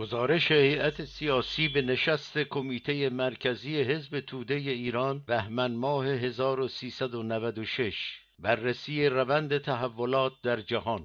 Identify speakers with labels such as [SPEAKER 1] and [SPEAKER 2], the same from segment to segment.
[SPEAKER 1] گزارش هیئت سیاسی به نشست کمیته مرکزی حزب توده ایران بهمن ماه 1396 بررسی روند تحولات در جهان.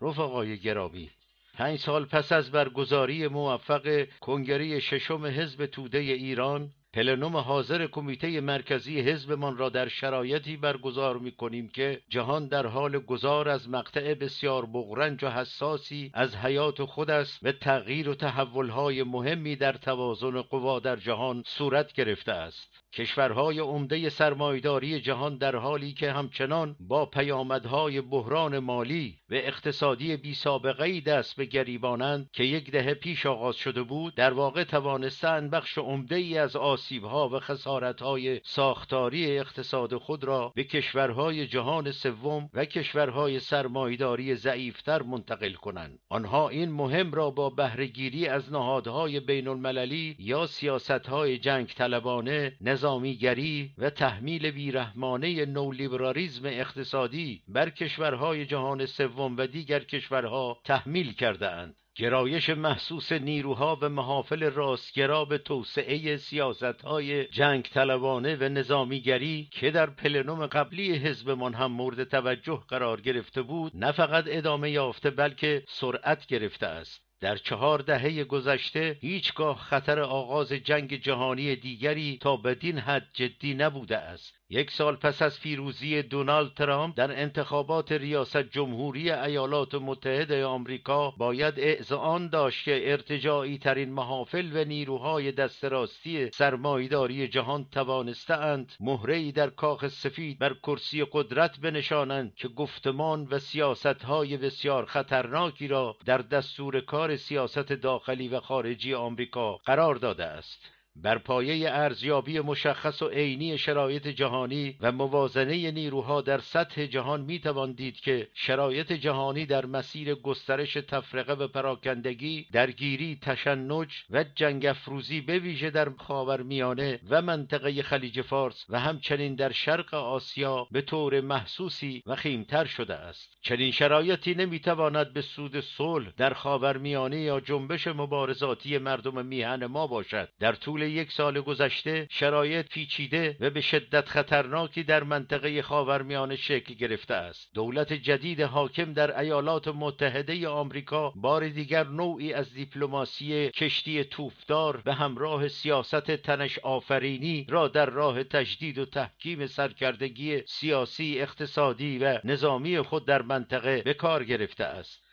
[SPEAKER 1] رفقای گرامی پنج سال پس از برگزاری موفق کنگره ششم حزب توده ایران پلنوم حاضر کمیته مرکزی حزبمان را در شرایطی برگزار می کنیم که جهان در حال گذار از مقطع بسیار بغرنج و حساسی از حیات خود است و تغییر و تحولهای مهمی در توازن قوا در جهان صورت گرفته است. کشورهای عمده سرمایداری جهان در حالی که همچنان با پیامدهای بحران مالی و اقتصادی بی سابقه دست به گریبانند که یک دهه پیش آغاز شده بود در واقع توانستند بخش عمده ای از آسیبها و خسارتهای ساختاری اقتصاد خود را به کشورهای جهان سوم و کشورهای سرمایداری ضعیفتر منتقل کنند. آنها این مهم را با بهرهگیری از نهادهای بین المللی یا سیاستهای جنگ طلبانه نظامیگری و تحمیل بیرحمانه نولیبرالیزم اقتصادی بر کشورهای جهان سوم و دیگر کشورها تحمیل کرده اند. گرایش محسوس نیروها و محافل راستگرا به توسعه سیاستهای جنگ طلبانه و نظامیگری که در پلنوم قبلی حزبمان هم مورد توجه قرار گرفته بود نه فقط ادامه یافته بلکه سرعت گرفته است در چهار دهه گذشته هیچگاه خطر آغاز جنگ جهانی دیگری تا بدین حد جدی نبوده است. یک سال پس از پیروزی دونالد ترامپ در انتخابات ریاست جمهوری ایالات متحده آمریکا باید اعزان داشت که ارتجاعی ترین محافل و نیروهای دست راستی سرمایداری جهان توانستهاند مهره در کاخ سفید بر کرسی قدرت بنشانند که گفتمان و سیاستهای بسیار خطرناکی را در دستور کار سیاست داخلی و خارجی آمریکا قرار داده است. بر پایه ارزیابی مشخص و عینی شرایط جهانی و موازنه نیروها در سطح جهان می توان دید که شرایط جهانی در مسیر گسترش تفرقه و پراکندگی درگیری تشنج و جنگ افروزی به ویژه در خاورمیانه و منطقه خلیج فارس و همچنین در شرق آسیا به طور محسوسی و خیمتر شده است. چنین شرایطی نمی‌تواند به سود صلح در خاورمیانه یا جنبش مبارزاتی مردم میهن ما باشد. در طول یک سال گذشته شرایط پیچیده و به شدت خطرناکی در منطقه خاورمیانه شکل گرفته است. دولت جدید حاکم در ایالات متحده آمریکا بار دیگر نوعی از دیپلماسی کشتی توفدار به همراه سیاست تنش آفرینی را در راه تجدید و تحکیم سرکردگی سیاسی اقتصادی و نظامی خود در منطقه به کار گرفته است.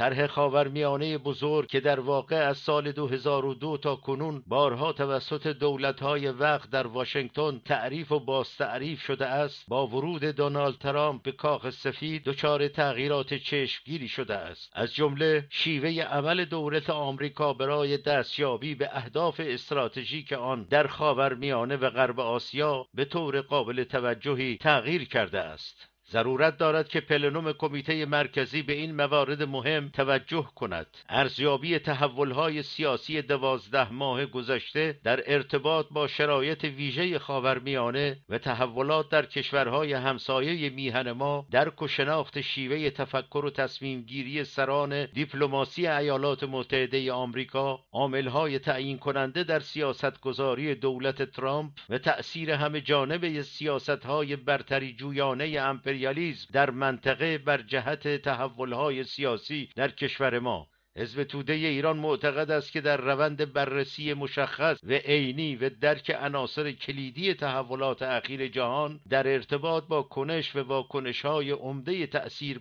[SPEAKER 1] طرح خاورمیانه بزرگ که در واقع از سال 2002 تا کنون بارها توسط دولتهای وقت در واشنگتن تعریف و بازتعریف شده است با ورود دونالد ترامپ به کاخ سفید دچار تغییرات چشمگیری شده است. از جمله شیوه عمل دولت آمریکا برای دستیابی به اهداف استراتژیک آن در خاورمیانه و غرب آسیا به طور قابل توجهی تغییر کرده است. ضرورت دارد که پلنوم کمیته مرکزی به این موارد مهم توجه کند. ارزیابی تحولهای سیاسی دوازده ماه گذشته در ارتباط با شرایط ویژه خاورمیانه و تحولات در کشورهای همسایه میهن ما درک و شناخت شیوه تفکر و تصمیم گیری سران دیپلماسی ایالات متحده آمریکا عاملهای تعیین کننده در سیاستگذاری دولت ترامپ و تأثیر همه جانبه سیاستهای برتری جویانه امپری امپریالیزم در منطقه بر جهت تحولهای سیاسی در کشور ما. حزب توده ایران معتقد است که در روند بررسی مشخص و عینی و درک عناصر کلیدی تحولات اخیر جهان در ارتباط با کنش و واکنش های عمده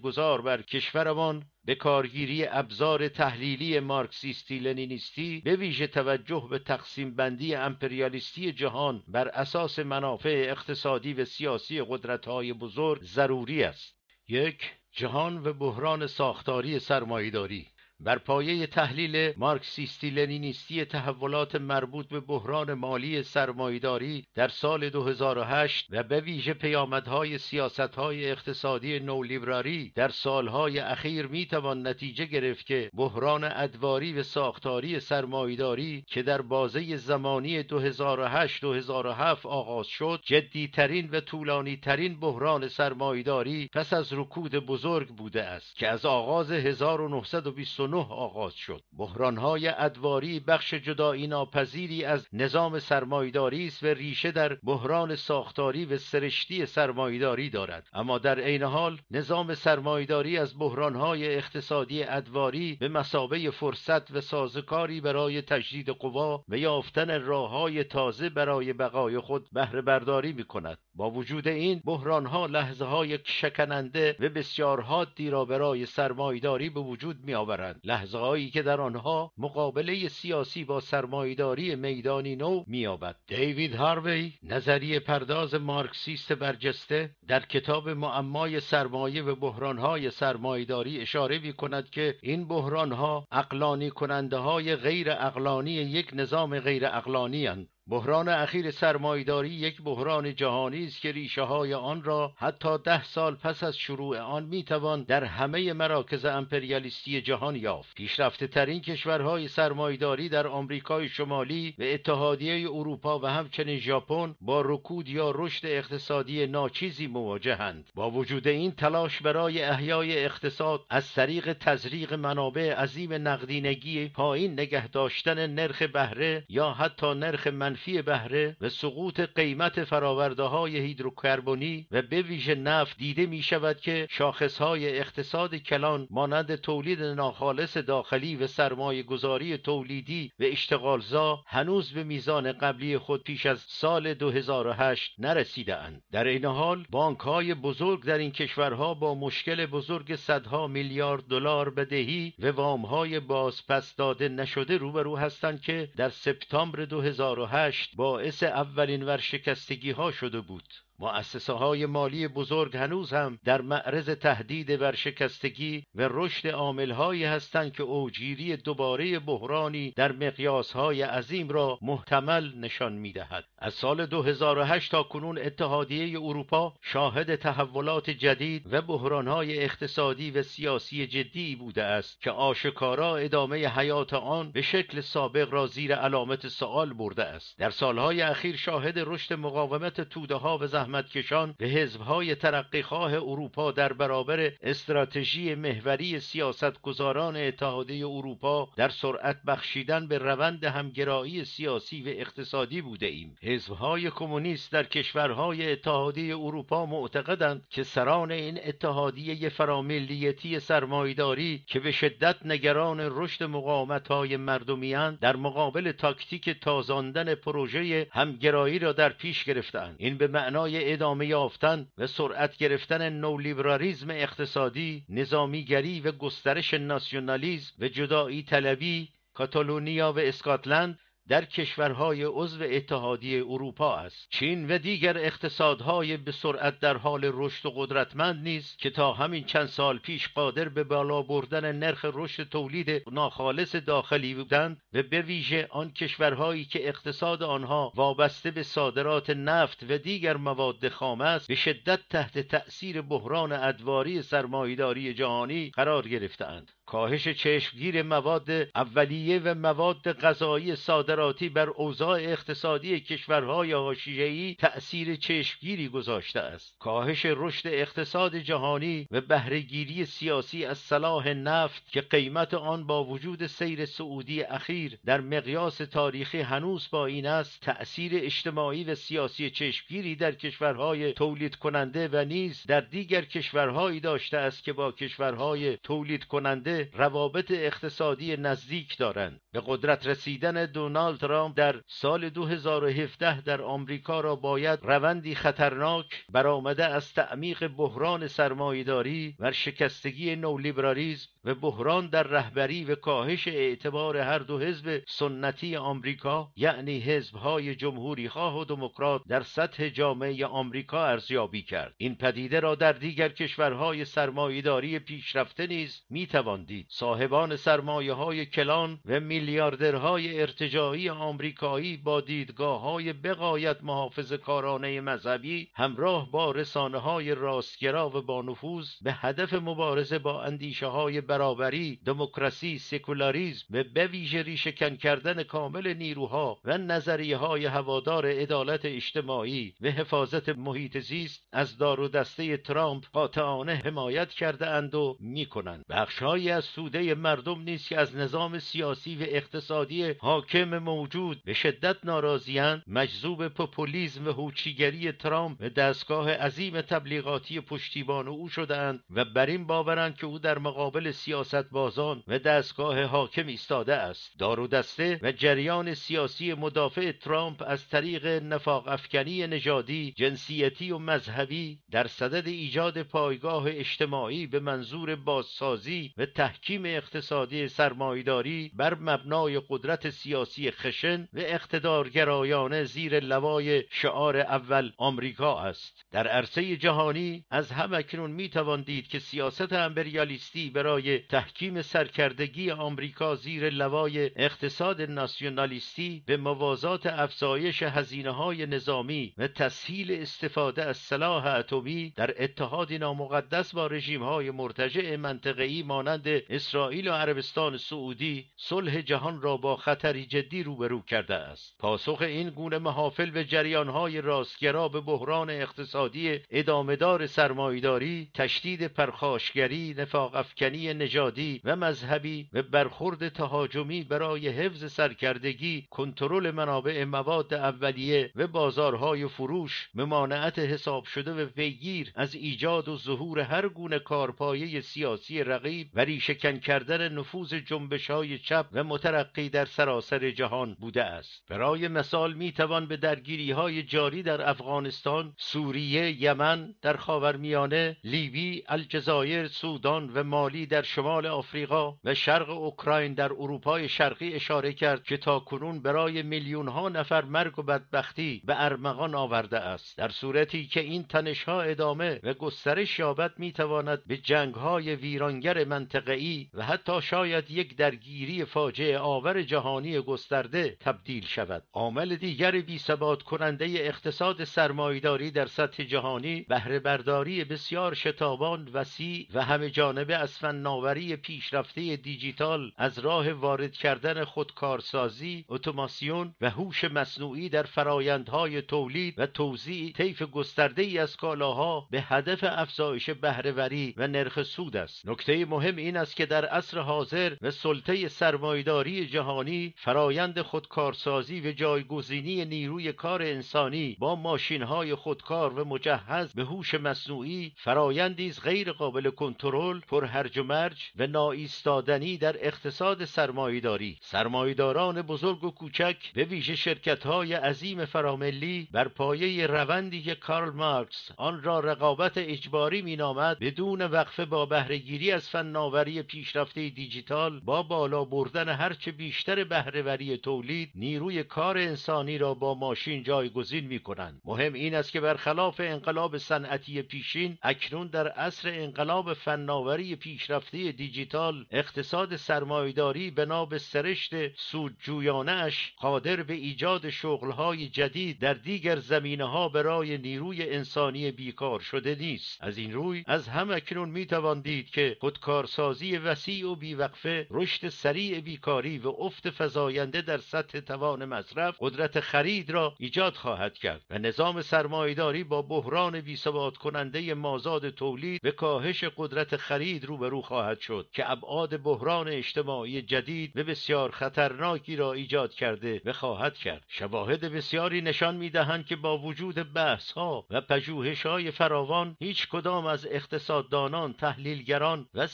[SPEAKER 1] گذار بر کشورمان به کارگیری ابزار تحلیلی مارکسیستی لنینیستی به ویژه توجه به تقسیم بندی امپریالیستی جهان بر اساس منافع اقتصادی و سیاسی قدرت‌های بزرگ ضروری است. یک جهان و بحران ساختاری سرمایهداری. بر پایه تحلیل مارکسیستی لنینیستی تحولات مربوط به بحران مالی سرمایداری در سال 2008 و به ویژه پیامدهای سیاستهای اقتصادی نولیبراری در سالهای اخیر می‌توان نتیجه گرفت که بحران ادواری و ساختاری سرمایداری که در بازه زمانی 2008-2007 آغاز شد جدیترین و طولانی ترین بحران سرمایداری پس از رکود بزرگ بوده است که از آغاز 1929 آغاز شد. بحرانهای ادواری بخش جدایی ناپذیری از نظام سرمایداری است و ریشه در بحران ساختاری و سرشتی سرمایداری دارد. اما در عین حال نظام سرمایداری از بحرانهای اقتصادی ادواری به مسابه فرصت و سازکاری برای تجدید قوا و یافتن راههای تازه برای بقای خود بهره برداری می کند با وجود این بحرانها لحظه های شکننده و بسیار حادی را برای سرمایداری به وجود می آورند هایی که در آنها مقابله سیاسی با سرمایداری میدانی نو می آبد. دیوید هاروی نظریه پرداز مارکسیست برجسته در کتاب معمای سرمایه و بحرانهای سرمایداری اشاره می کند که این بحرانها اقلانی کننده های غیر اقلانی یک نظام غیر اقلانی بحران اخیر سرمایداری یک بحران جهانی است که ریشه های آن را حتی ده سال پس از شروع آن می‌توان در همه مراکز امپریالیستی جهان یافت. پیشرفته ترین کشورهای سرمایداری در آمریکای شمالی و اتحادیه اروپا و همچنین ژاپن با رکود یا رشد اقتصادی ناچیزی مواجهند با وجود این تلاش برای احیای اقتصاد از طریق تزریق منابع عظیم نقدینگی پایین نگه داشتن نرخ بهره یا حتی نرخ منفی منفی بهره و سقوط قیمت فراورده های هیدروکربنی و به ویژه نفت دیده می شود که شاخص های اقتصاد کلان مانند تولید ناخالص داخلی و سرمایه گذاری تولیدی و اشتغالزا هنوز به میزان قبلی خود پیش از سال 2008 نرسیده اند. در این حال بانک های بزرگ در این کشورها با مشکل بزرگ صدها میلیارد دلار بدهی و وام های بازپس داده نشده روبرو هستند که در سپتامبر 2008 باعث اولین ورشکستگی ها شده بود. مؤسسه های مالی بزرگ هنوز هم در معرض تهدید ورشکستگی و رشد عاملهایی هستند که اوجیری دوباره بحرانی در مقیاس های عظیم را محتمل نشان می دهد. از سال 2008 تا کنون اتحادیه اروپا شاهد تحولات جدید و بحرانهای اقتصادی و سیاسی جدی بوده است که آشکارا ادامه حیات آن به شکل سابق را زیر علامت سوال برده است. در سالهای اخیر شاهد رشد مقاومت توده ها و زحمتکشان به حزبهای ترقیخواه اروپا در برابر استراتژی محوری سیاستگزاران اتحادیه اروپا در سرعت بخشیدن به روند همگرایی سیاسی و اقتصادی بوده ایم. حزبهای کمونیست در کشورهای اتحادیه اروپا معتقدند که سران این اتحادیه فراملیتی سرمایداری که به شدت نگران رشد مقاومتهای مردمیان در مقابل تاکتیک تازاندن پروژه همگرایی را در پیش گرفتند این به معنای ادامه یافتن و سرعت گرفتن نولیبرالیزم اقتصادی نظامیگری و گسترش ناسیونالیزم و جدایی طلبی کاتالونیا و اسکاتلند در کشورهای عضو اتحادیه اروپا است. چین و دیگر اقتصادهای به سرعت در حال رشد و قدرتمند نیست که تا همین چند سال پیش قادر به بالا بردن نرخ رشد تولید ناخالص داخلی بودند و به ویژه آن کشورهایی که اقتصاد آنها وابسته به صادرات نفت و دیگر مواد خام است به شدت تحت تأثیر بحران ادواری سرمایهداری جهانی قرار گرفتهاند. کاهش چشمگیر مواد اولیه و مواد غذایی صادراتی بر اوضاع اقتصادی کشورهای حاشیه‌ای تأثیر چشمگیری گذاشته است. کاهش رشد اقتصاد جهانی و بهرهگیری سیاسی از صلاح نفت که قیمت آن با وجود سیر سعودی اخیر در مقیاس تاریخی هنوز با این است تأثیر اجتماعی و سیاسی چشمگیری در کشورهای تولید کننده و نیز در دیگر کشورهایی داشته است که با کشورهای تولید کننده روابط اقتصادی نزدیک دارند. به قدرت رسیدن دونالد ترامپ در سال 2017 در آمریکا را باید روندی خطرناک برآمده از تعمیق بحران سرمایهداری و شکستگی نولیبرالیزم و بحران در رهبری و کاهش اعتبار هر دو حزب سنتی آمریکا یعنی حزبهای جمهوری خواه و دموکرات در سطح جامعه آمریکا ارزیابی کرد. این پدیده را در دیگر کشورهای سرمایهداری پیشرفته نیز می‌توان دید. صاحبان سرمایه های کلان و میلیاردرهای ارتجاعی آمریکایی با دیدگاه های بقایت محافظ کارانه مذهبی همراه با رسانه های راستگرا و با نفوذ به هدف مبارزه با اندیشه های برابری دموکراسی سکولاریزم و به ویژه ریشهکن کردن کامل نیروها و نظریه های هوادار عدالت اجتماعی و حفاظت محیط زیست از دار و دسته ترامپ قاطعانه حمایت کرده اند و می کنند بخشهایی توده مردم نیست که از نظام سیاسی و اقتصادی حاکم موجود به شدت ناراضیاند. مجذوب پوپولیزم و هوچیگری ترامپ و دستگاه عظیم تبلیغاتی پشتیبان او شدهاند و بر این باورند که او در مقابل سیاست بازان و دستگاه حاکم ایستاده است. دار و دسته و جریان سیاسی مدافع ترامپ از طریق نفاق افکنی نژادی جنسیتی و مذهبی در صدد ایجاد پایگاه اجتماعی به منظور بازسازی و تحکیم اقتصادی سرمایداری بر مبنای قدرت سیاسی خشن و اقتدارگرایانه زیر لوای شعار اول آمریکا است. در عرصه جهانی از هم اکنون می توان دید که سیاست امپریالیستی برای تحکیم سرکردگی آمریکا زیر لوای اقتصاد ناسیونالیستی به موازات افزایش هزینه های نظامی و تسهیل استفاده از سلاح اتمی در اتحادی نامقدس با رژیم های مرتجع منطقه‌ای مانند اسرائیل و عربستان سعودی صلح جهان را با خطری جدی روبرو کرده است. پاسخ این گونه محافل به جریانهای راستگرا به بحران اقتصادی ادامهدار سرمایداری تشدید پرخاشگری نفاق افکنی نژادی و مذهبی و برخورد تهاجمی برای حفظ سرکردگی کنترل منابع مواد اولیه و بازارهای فروش ممانعت حساب شده و پیگیر از ایجاد و ظهور هر گونه کارپایه سیاسی رقیب و ریشهکن کردن نفوذ جنبش های چپ و مترقی در سراسر جهان بوده است. برای مثال می توان به درگیری های جاری در افغانستان، سوریه، یمن، در خاورمیانه، لیبی، الجزایر، سودان و مالی در شمال آفریقا و شرق اوکراین در اروپای شرقی اشاره کرد که تاکنون برای میلیون ها نفر مرگ و بدبختی به ارمغان آورده است. در صورتی که این تنش ها ادامه و گسترش یابد می تواند به جنگ های ویرانگر منطقه‌ای و حتی شاید یک درگیری فاجعه آور جهانی گسترده تبدیل شود. عامل دیگر بی ثبات کننده اقتصاد سرمایداری در سطح جهانی بهره برداری بسیار شتابان وسیع و همه جانبه از فناوری پیشرفته دیجیتال از راه وارد کردن خودکارسازی اتوماسیون و هوش مصنوعی در فرایندهای تولید و توزیع طیف گسترده ای از کالاها به هدف افزایش بهرهوری و نرخ سود است. نکته مهم این است که در عصر حاضر و سلطه سرمایداری جهانی فرایند خودکارسازی و جایگزینی نیروی کار انسانی با ماشین های خودکار و مجهز به هوش مصنوعی فرایندی است غیر قابل کنترل پرهرج و مرج و نایستادنی در اقتصاد سرمایداری سرمایداران بزرگ و کوچک به ویژه شرکت های عظیم فراملی بر پایه روندی که کارل مارکس آن را رقابت اجباری مینامد بدون وقفه با بهرهگیری از فناوری پیشرفته دیجیتال با بالا بردن هرچه بیشتر بهرهوری تولید نیروی کار انسانی را با ماشین جایگزین می کنند مهم این است که برخلاف انقلاب صنعتی پیشین اکنون در عصر انقلاب فناوری پیشرفته دیجیتال اقتصاد سرمایداری بنا به سرشت سودجویانه قادر به ایجاد شغلهای جدید در دیگر زمینه ها برای نیروی انسانی بیکار شده نیست. از این روی از هم اکنون می توان دید که خودکارسازی وسیع و بیوقفه رشد سریع بیکاری و افت فزاینده در سطح توان مصرف قدرت خرید را ایجاد خواهد کرد و نظام سرمایداری با بحران بیثبات کننده مازاد تولید به کاهش قدرت خرید روبرو خواهد شد که ابعاد بحران اجتماعی جدید و بسیار خطرناکی را ایجاد کرده و خواهد کرد. شواهد بسیاری نشان می‌دهند که با وجود بحث ها و پژوهش های فراوان هیچ کدام از اقتصاددانان تحلیلگران و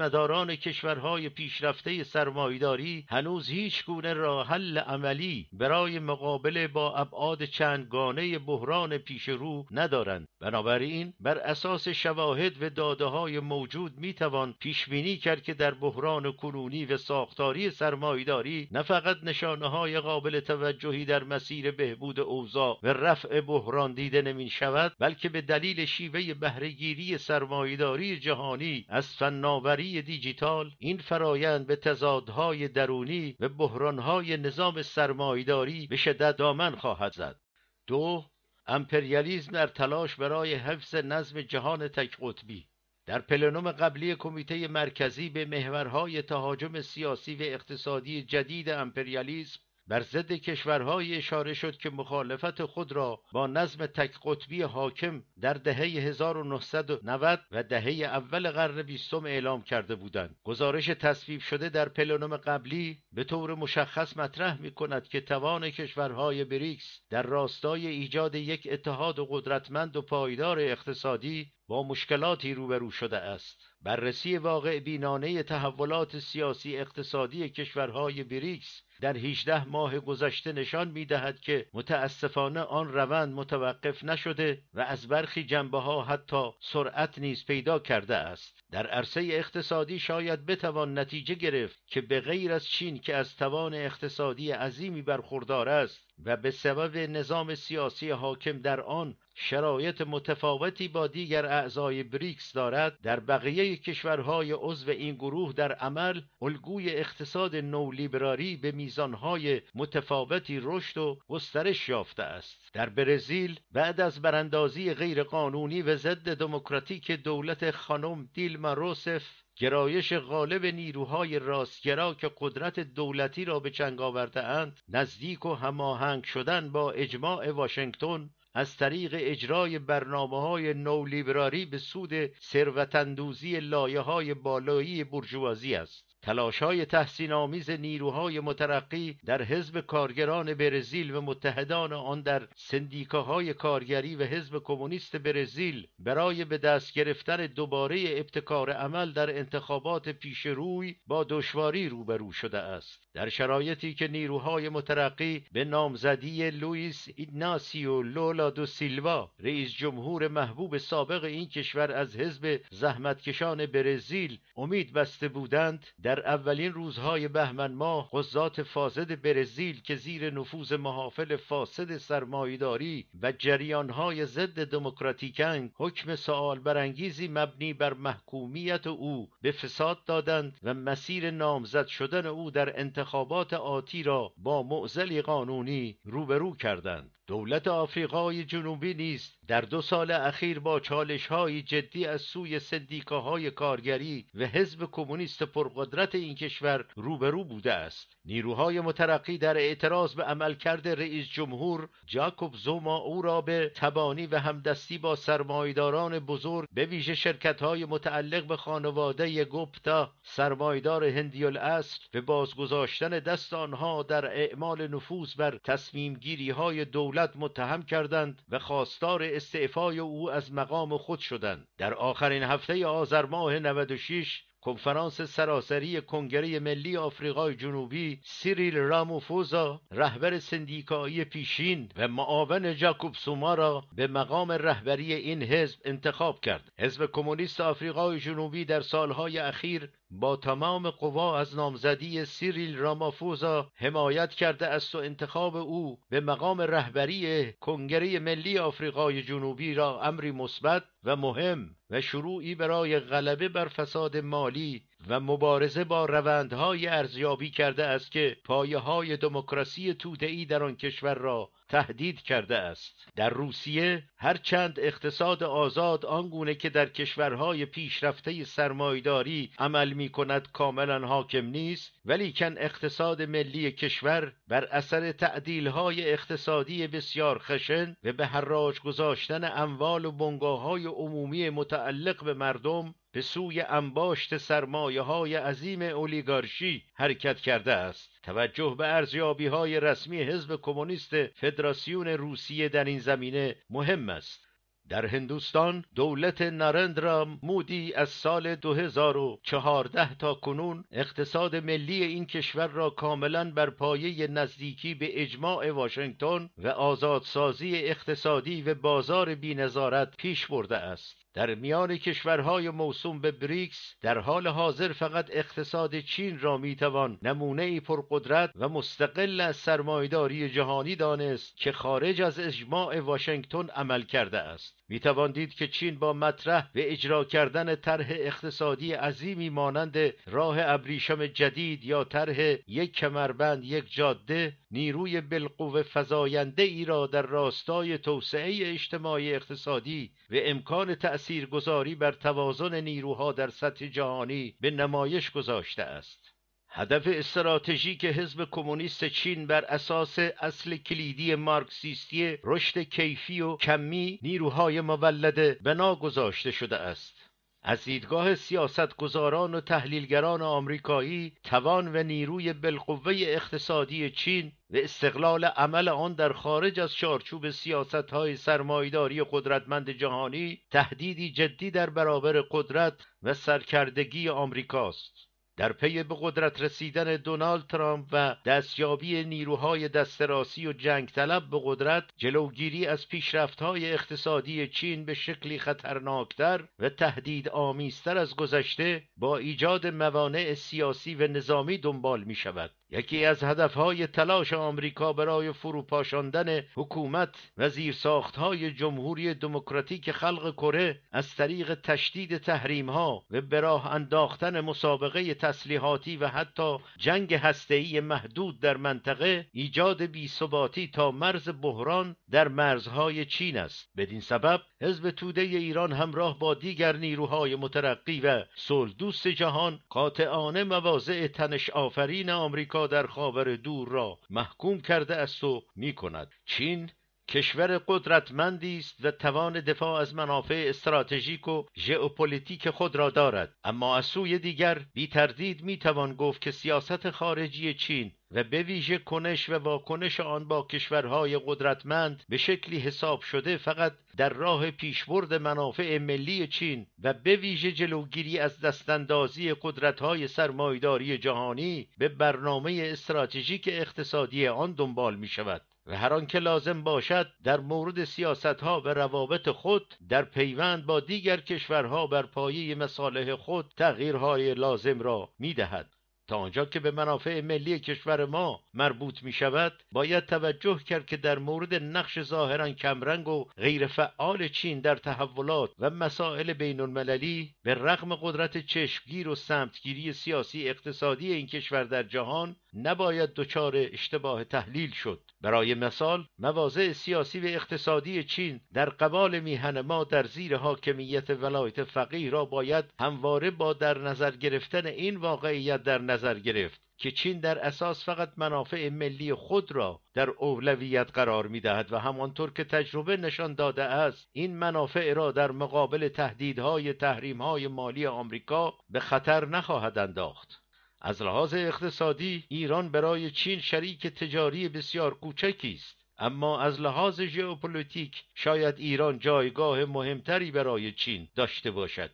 [SPEAKER 1] سیاستمداران کشورهای پیشرفته سرمایداری هنوز هیچ گونه راه حل عملی برای مقابله با ابعاد چندگانه بحران پیش رو ندارند. بنابراین بر اساس شواهد و داده های موجود می توان پیش بینی کرد که در بحران کنونی و ساختاری سرمایداری نه فقط نشانه های قابل توجهی در مسیر بهبود اوضاع و رفع بحران دیده نمی شود بلکه به دلیل شیوه بهرهگیری سرمایداری جهانی از فناوری دیجیتال این فرایند به تضادهای درونی و بحرانهای نظام سرمایداری به شدت دامن خواهد زد. دو امپریالیزم در تلاش برای حفظ نظم جهان تک قطبی در پلنوم قبلی کمیته مرکزی به محورهای تهاجم سیاسی و اقتصادی جدید امپریالیسم بر ضد کشورهای اشاره شد که مخالفت خود را با نظم تک قطبی حاکم در دهه 1990 و دهه اول قرن بیستم اعلام کرده بودند. گزارش تصویب شده در پلنوم قبلی به طور مشخص مطرح می کند که توان کشورهای بریکس در راستای ایجاد یک اتحاد قدرتمند و پایدار اقتصادی با مشکلاتی روبرو شده است. بررسی واقع بینانه تحولات سیاسی اقتصادی کشورهای بریکس در 18 ماه گذشته نشان می دهد که متاسفانه آن روند متوقف نشده و از برخی جنبه ها حتی سرعت نیز پیدا کرده است. در عرصه اقتصادی شاید بتوان نتیجه گرفت که به غیر از چین که از توان اقتصادی عظیمی برخوردار است و به سبب نظام سیاسی حاکم در آن شرایط متفاوتی با دیگر اعضای بریکس دارد در بقیه کشورهای عضو این گروه در عمل الگوی اقتصاد نولیبراری به میزانهای متفاوتی رشد و گسترش یافته است. در برزیل بعد از براندازی غیرقانونی و ضد دموکراتیک دولت خانم دیلما روسف گرایش غالب نیروهای راستگرا که قدرت دولتی را به چنگ آورده اند نزدیک و هماهنگ شدن با اجماع واشنگتن از طریق اجرای برنامه های نولیبراری به سود ثروتاندوزی لایه های بالایی برجوازی است. تلاش های تحسین آمیز نیروهای مترقی در حزب کارگران برزیل و متحدان آن در سندیکاهای کارگری و حزب کمونیست برزیل برای به دست گرفتن دوباره ابتکار عمل در انتخابات پیش روی با دشواری روبرو شده است. در شرایطی که نیروهای مترقی به نامزدی لوئیس ایگناسیو لولا دو سیلوا رئیس جمهور محبوب سابق این کشور از حزب زحمتکشان برزیل امید بسته بودند در اولین روزهای بهمن ماه قضات فاسد برزیل که زیر نفوذ محافل فاسد سرمایداری و جریانهای ضد دموکراتیکند حکم سوال برانگیزی مبنی بر محکومیت او به فساد دادند و مسیر نامزد شدن او در انتخابات آتی را با معزلی قانونی روبرو کردند. دولت آفریقای جنوبی نیز در دو سال اخیر با چالش های جدی از سوی سندیکاهای کارگری و حزب کمونیست پرقدرت این کشور روبرو بوده است. نیروهای مترقی در اعتراض به عملکرد رئیس جمهور جاکوب زوما او را به تبانی و همدستی با سرمایداران بزرگ به ویژه شرکت های متعلق به خانواده گوپتا سرمایدار هندی الاصل به بازگذاشتن دست آنها در اعمال نفوذ بر تصمیم گیری های دولت متهم کردند و خواستار استعفای او از مقام خود شدند. در آخرین هفته آذر ماه 96 کنفرانس سراسری کنگره ملی آفریقای جنوبی سیریل راموفوزا رهبر سندیکایی پیشین و معاون جاکوب سوما را به مقام رهبری این حزب انتخاب کرد. حزب کمونیست آفریقای جنوبی در سالهای اخیر با تمام قوا از نامزدی سیریل رامافوزا حمایت کرده است و انتخاب او به مقام رهبری کنگره ملی آفریقای جنوبی را امری مثبت و مهم و شروعی برای غلبه بر فساد مالی و مبارزه با روندهای ارزیابی کرده است که پایه های دموکراسی توده‌ای در آن کشور را تهدید کرده است. در روسیه هرچند اقتصاد آزاد آنگونه که در کشورهای پیشرفته سرمایداری عمل می کند کاملا حاکم نیست ولیکن اقتصاد ملی کشور بر اثر تعدیلهای اقتصادی بسیار خشن و به حراج گذاشتن اموال و بنگاه های عمومی متعلق به مردم به سوی انباشت سرمایه های عظیم اولیگارشی حرکت کرده است. توجه به ارزیابی های رسمی حزب کمونیست فدراسیون روسیه در این زمینه مهم است. در هندوستان دولت نارندرا مودی از سال 2014 تا کنون اقتصاد ملی این کشور را کاملا بر پایه نزدیکی به اجماع واشنگتن و آزادسازی اقتصادی و بازار بینظارت پیش برده است. در میان کشورهای موسوم به بریکس در حال حاضر فقط اقتصاد چین را می‌توان نمونه پرقدرت و مستقل از سرمایداری جهانی دانست که خارج از اجماع واشنگتن عمل کرده است. می‌توان دید که چین با مطرح و اجرا کردن طرح اقتصادی عظیمی مانند راه ابریشم جدید یا طرح یک کمربند یک جاده نیروی بالقوه فزاینده ای را در راستای توسعه اجتماعی اقتصادی و امکان تأثیرگذاری بر توازن نیروها در سطح جهانی به نمایش گذاشته است. هدف استراتژیک حزب کمونیست چین بر اساس اصل کلیدی مارکسیستی رشد کیفی و کمی نیروهای مولده بنا گذاشته شده است. از دیدگاه سیاستگزاران و تحلیلگران آمریکایی توان و نیروی بالقوه اقتصادی چین و استقلال عمل آن در خارج از چارچوب سیاست های سرمایداری قدرتمند جهانی تهدیدی جدی در برابر قدرت و سرکردگی آمریکاست. در پی به قدرت رسیدن دونالد ترامپ و دستیابی نیروهای دستراسی و جنگ طلب به قدرت جلوگیری از پیشرفتهای اقتصادی چین به شکلی خطرناکتر و تهدید آمیزتر از گذشته با ایجاد موانع سیاسی و نظامی دنبال می شود یکی از هدفهای تلاش آمریکا برای فروپاشاندن حکومت و زیرساختهای جمهوری دموکراتیک خلق کره از طریق تشدید تحریمها و به راه انداختن مسابقه تسلیحاتی و حتی جنگ هسته‌ای محدود در منطقه ایجاد بیثباتی تا مرز بحران در مرزهای چین است. بدین سبب حزب توده ایران همراه با دیگر نیروهای مترقی و صلح دوست جهان قاطعانه مواضع تنش آفرین آمریکا در خاور دور را محکوم کرده است و می کند چین کشور قدرتمندی است و توان دفاع از منافع استراتژیک و ژئوپلیتیک خود را دارد. اما از سوی دیگر بی تردید می توان گفت که سیاست خارجی چین و به ویژه کنش و واکنش آن با کشورهای قدرتمند به شکلی حساب شده فقط در راه پیشبرد منافع ملی چین و به ویژه جلوگیری از دستاندازی قدرتهای سرمایداری جهانی به برنامه استراتژیک اقتصادی آن دنبال می شود. و هر آنکه لازم باشد در مورد سیاستها و روابط خود در پیوند با دیگر کشورها بر پایه مصالح خود تغییرهای لازم را می‌دهد. تا آنجا که به منافع ملی کشور ما مربوط می شود باید توجه کرد که در مورد نقش ظاهرا کمرنگ و غیر فعال چین در تحولات و مسائل بین المللی به رغم قدرت چشمگیر و سمتگیری سیاسی اقتصادی این کشور در جهان نباید دچار اشتباه تحلیل شد. برای مثال مواضع سیاسی و اقتصادی چین در قبال میهن ما در زیر حاکمیت ولایت فقیه را باید همواره با در نظر گرفتن این واقعیت در نظر گرفت که چین در اساس فقط منافع ملی خود را در اولویت قرار می دهد و همانطور که تجربه نشان داده است این منافع را در مقابل تهدیدهای تحریمهای مالی آمریکا به خطر نخواهد انداخت. از لحاظ اقتصادی ایران برای چین شریک تجاری بسیار کوچکی است. اما از لحاظ ژئوپلیتیک شاید ایران جایگاه مهمتری برای چین داشته باشد.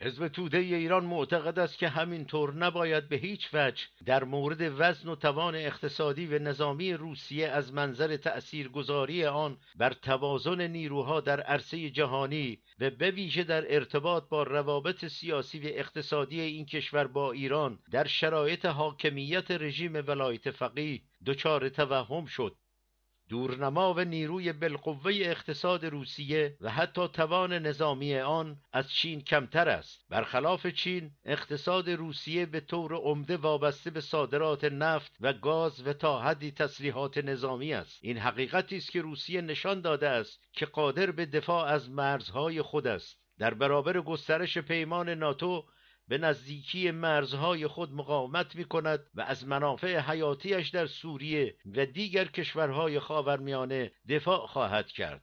[SPEAKER 1] حزب توده ایران معتقد است که همینطور نباید به هیچ وجه در مورد وزن و توان اقتصادی و نظامی روسیه از منظر تأثیرگذاری آن بر توازن نیروها در عرصه جهانی و به ویژه در ارتباط با روابط سیاسی و اقتصادی این کشور با ایران در شرایط حاکمیت رژیم ولایت فقیه دچار توهم شد. دورنما و نیروی بالقوه اقتصاد روسیه و حتی توان نظامی آن از چین کمتر است. برخلاف چین اقتصاد روسیه به طور عمده وابسته به صادرات نفت و گاز و تا حدی تسلیحات نظامی است. این حقیقتی است که روسیه نشان داده است که قادر به دفاع از مرزهای خود است. در برابر گسترش پیمان ناتو به نزدیکی مرزهای خود مقاومت می کند و از منافع حیاتیش در سوریه و دیگر کشورهای خاورمیانه دفاع خواهد کرد.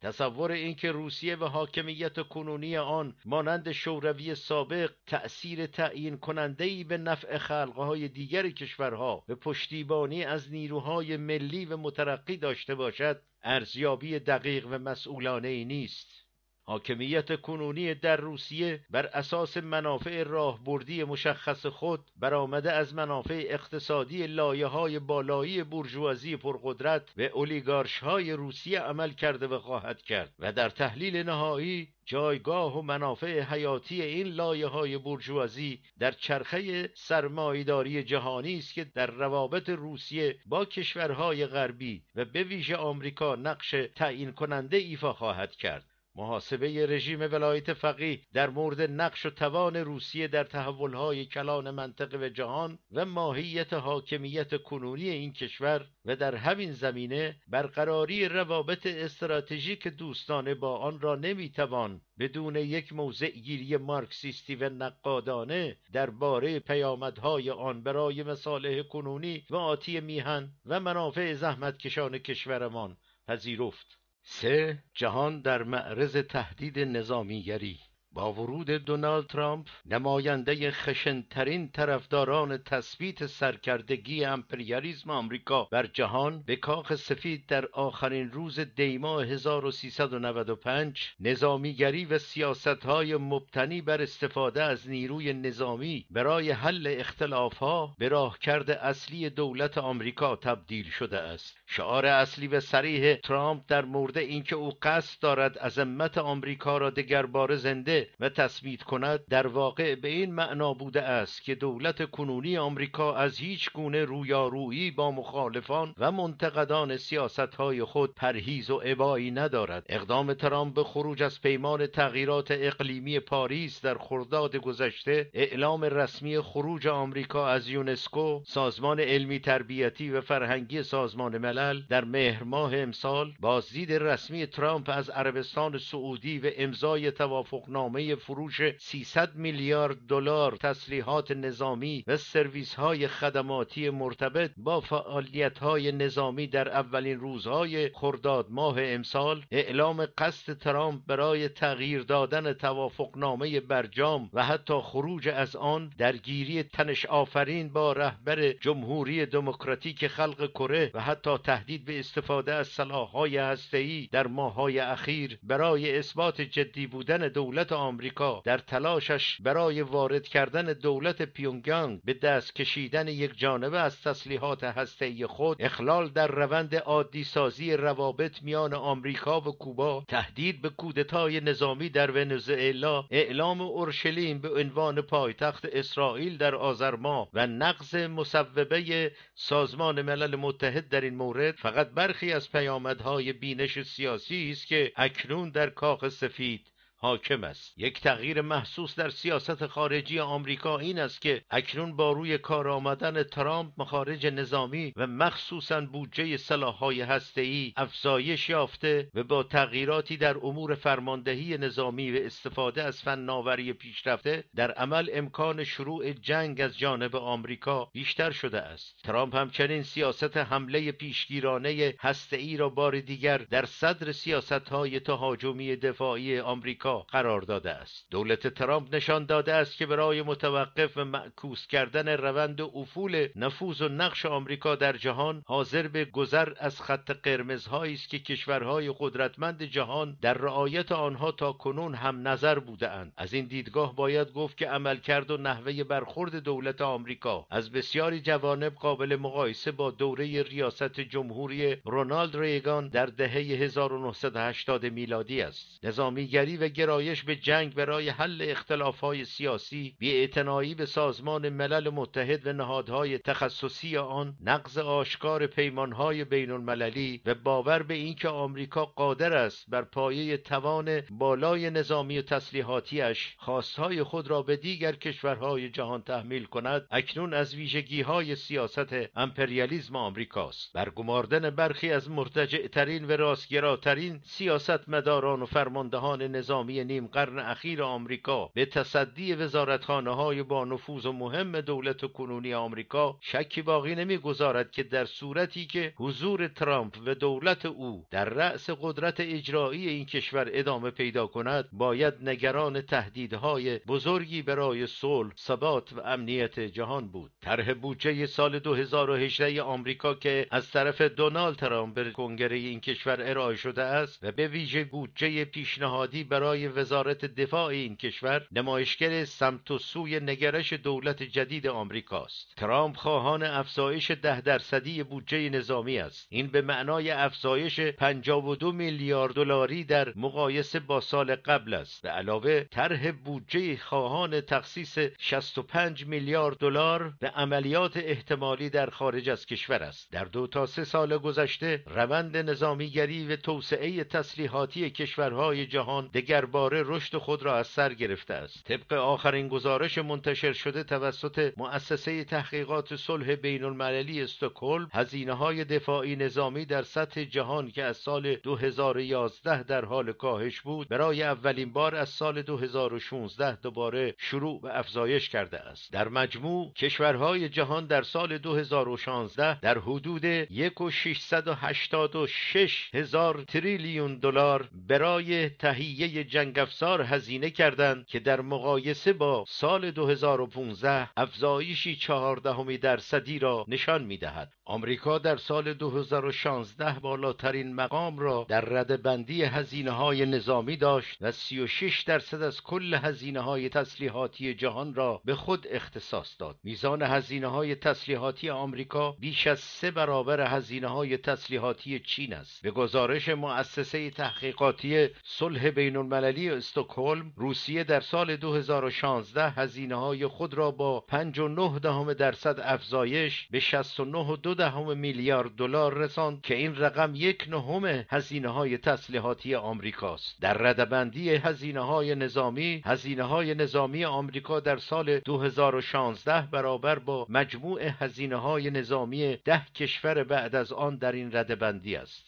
[SPEAKER 1] تصور اینکه روسیه و حاکمیت کنونی آن مانند شوروی سابق تأثیر تعیین کننده به نفع خلقهای دیگر کشورها به پشتیبانی از نیروهای ملی و مترقی داشته باشد ارزیابی دقیق و مسئولانه ای نیست. حاکمیت کنونی در روسیه بر اساس منافع راهبردی مشخص خود برآمده از منافع اقتصادی لایه های بالایی برجوازی پرقدرت و اولیگارش های روسیه عمل کرده و خواهد کرد و در تحلیل نهایی جایگاه و منافع حیاتی این لایه های برجوازی در چرخه سرمایداری جهانی است که در روابط روسیه با کشورهای غربی و به ویژه آمریکا نقش تعیین کننده ایفا خواهد کرد. محاسبه رژیم ولایت فقیه در مورد نقش و توان روسیه در تحولهای کلان منطقه و جهان و ماهیت حاکمیت کنونی این کشور و در همین زمینه برقراری روابط استراتژیک دوستانه با آن را نمی‌توان بدون یک موضع گیری مارکسیستی و نقادانه درباره پیامدهای آن برای مصالح کنونی و آتی میهن و منافع زحمتکشان کشورمان پذیرفت. سه جهان در معرض تهدید نظامیگری. با ورود دونالد ترامپ نماینده خشنترین طرفداران تثبیت سرکردگی امپریالیسم آمریکا بر جهان به کاخ سفید در آخرین روز دیما 1395 نظامیگری و سیاستهای مبتنی بر استفاده از نیروی نظامی برای حل اختلافها به راهکرد اصلی دولت آمریکا تبدیل شده است. شعار اصلی و سریح ترامپ در مورد اینکه او قصد دارد عظمت آمریکا را دگرباره زنده و تثبیت کند در واقع به این معنا بوده است که دولت کنونی آمریکا از هیچ گونه رویارویی با مخالفان و منتقدان سیاستهای خود پرهیز و عبایی ندارد. اقدام ترامپ به خروج از پیمان تغییرات اقلیمی پاریس در خرداد گذشته اعلام رسمی خروج آمریکا از یونسکو سازمان علمی تربیتی و فرهنگی سازمان ملل در مهر ماه امسال بازدید رسمی ترامپ از عربستان سعودی و امضای توافقنامه فروش 300 میلیارد دلار تسلیحات نظامی و سرویس های خدماتی مرتبط با فعالیت های نظامی در اولین روزهای خرداد ماه امسال اعلام قصد ترامپ برای تغییر دادن توافقنامه برجام و حتی خروج از آن درگیری تنش آفرین با رهبر جمهوری دموکراتیک خلق کره و حتی تهدید به استفاده از سلاحهای هسته‌ای در ماههای اخیر برای اثبات جدی بودن دولت آمریکا در تلاشش برای وارد کردن دولت پیونگیانگ به دست کشیدن یک جانبه از تسلیحات هسته‌ای خود اخلال در روند عادی سازی روابط میان آمریکا و کوبا تهدید به کودتای نظامی در ونزوئلا اعلام اورشلیم به عنوان پایتخت اسرائیل در آذر و نقض مصوبه سازمان ملل متحد در این مورد فقط برخی از پیامدهای بینش سیاسی است که اکنون در کاخ سفید حاکم است. یک تغییر محسوس در سیاست خارجی آمریکا این است که اکنون با روی کار آمدن ترامپ مخارج نظامی و مخصوصا بودجه سلاحهای هسته‌ای افزایش یافته و با تغییراتی در امور فرماندهی نظامی و استفاده از فناوری پیشرفته در عمل امکان شروع جنگ از جانب آمریکا بیشتر شده است. ترامپ همچنین سیاست حمله پیشگیرانه هسته‌ای را بار دیگر در صدر سیاستهای تهاجمی دفاعی آمریکا قرار داده است. دولت ترامپ نشان داده است که برای متوقف و معکوس کردن روند افول نفوذ و نقش آمریکا در جهان حاضر به گذر از خط قرمزهایی است که کشورهای قدرتمند جهان در رعایت آنها تا کنون هم نظر بودهاند از این دیدگاه باید گفت که عملکرد و نحوه برخورد دولت آمریکا از بسیاری جوانب قابل مقایسه با دوره ریاست جمهوری رونالد ریگان در دهه 1980 میلادی است. نظامیگری و گرایش به جنگ برای حل اختلافهای سیاسی بیاعتنایی به سازمان ملل متحد و نهادهای تخصصی آن نقض آشکار پیمانهای بین المللی و باور به اینکه آمریکا قادر است بر پایه توان بالای نظامی و تسلیحاتیش خواستهای خود را به دیگر کشورهای جهان تحمیل کند اکنون از ویژگی های سیاست امپریالیزم آمریکاست. برگماردن برخی از مرتجعترین و راستگراترین سیاستمداران و فرماندهان نظامی نیم قرن اخیر آمریکا به تصدی وزارتخانه های با نفوذ و مهم دولت کنونی آمریکا شکی باقی نمی‌گذارد که در صورتی که حضور ترامپ و دولت او در رأس قدرت اجرایی این کشور ادامه پیدا کند باید نگران تهدیدهای بزرگی برای صلح ثبات و امنیت جهان بود. طرح بودجه سال 2018 آمریکا که از طرف دونالد ترامپ به کنگره این کشور ارائه شده است و به ویژه بودجه پیشنهادی برای برای وزارت دفاع این کشور نمایشگر سمت و سوی نگرش دولت جدید آمریکاست. ترامپ خواهان افزایش ده درصدی بودجه نظامی است. این به معنای افزایش 52 میلیارد دلاری در مقایسه با سال قبل است. به علاوه طرح بودجه خواهان تخصیص 65 میلیارد دلار به عملیات احتمالی در خارج از کشور است. در دو تا سه سال گذشته روند نظامیگری و توسعه تسلیحاتی کشورهای جهان دگرباره رشد خود را از سر گرفته است. طبق آخرین گزارش منتشر شده توسط مؤسسه تحقیقات صلح بین المللی استکهلم هزینه های دفاعی نظامی در سطح جهان که از سال 2011 در حال کاهش بود برای اولین بار از سال 2016 دوباره شروع به افزایش کرده است. در مجموع کشورهای جهان در سال 2016 در حدود 1,686 هزار تریلیون دلار برای تهیه جنگ افزار هزینه کردند که در مقایسه با سال 2015 افزایشی چهاردهمی درصدی را نشان می‌دهد آمریکا در سال 2016 بالاترین مقام را در رده بندی هزینه های نظامی داشت و 36 درصد از کل هزینه های تسلیحاتی جهان را به خود اختصاص داد. میزان هزینه های تسلیحاتی آمریکا بیش از سه برابر هزینه های تسلیحاتی چین است. به گزارش مؤسسه تحقیقاتی صلح بین المللی استکهلم روسیه در سال 2016 هزینه های خود را با 59 دهم درصد افزایش به 69 دو دهم میلیارد دلار رساند که این رقم یک نهم هزینه های تسلیحاتی آمریکاست در ردبندی هزینه های نظامی هزینه های نظامی آمریکا در سال 2016 برابر با مجموع هزینه های نظامی ده کشور بعد از آن در این ردبندی است.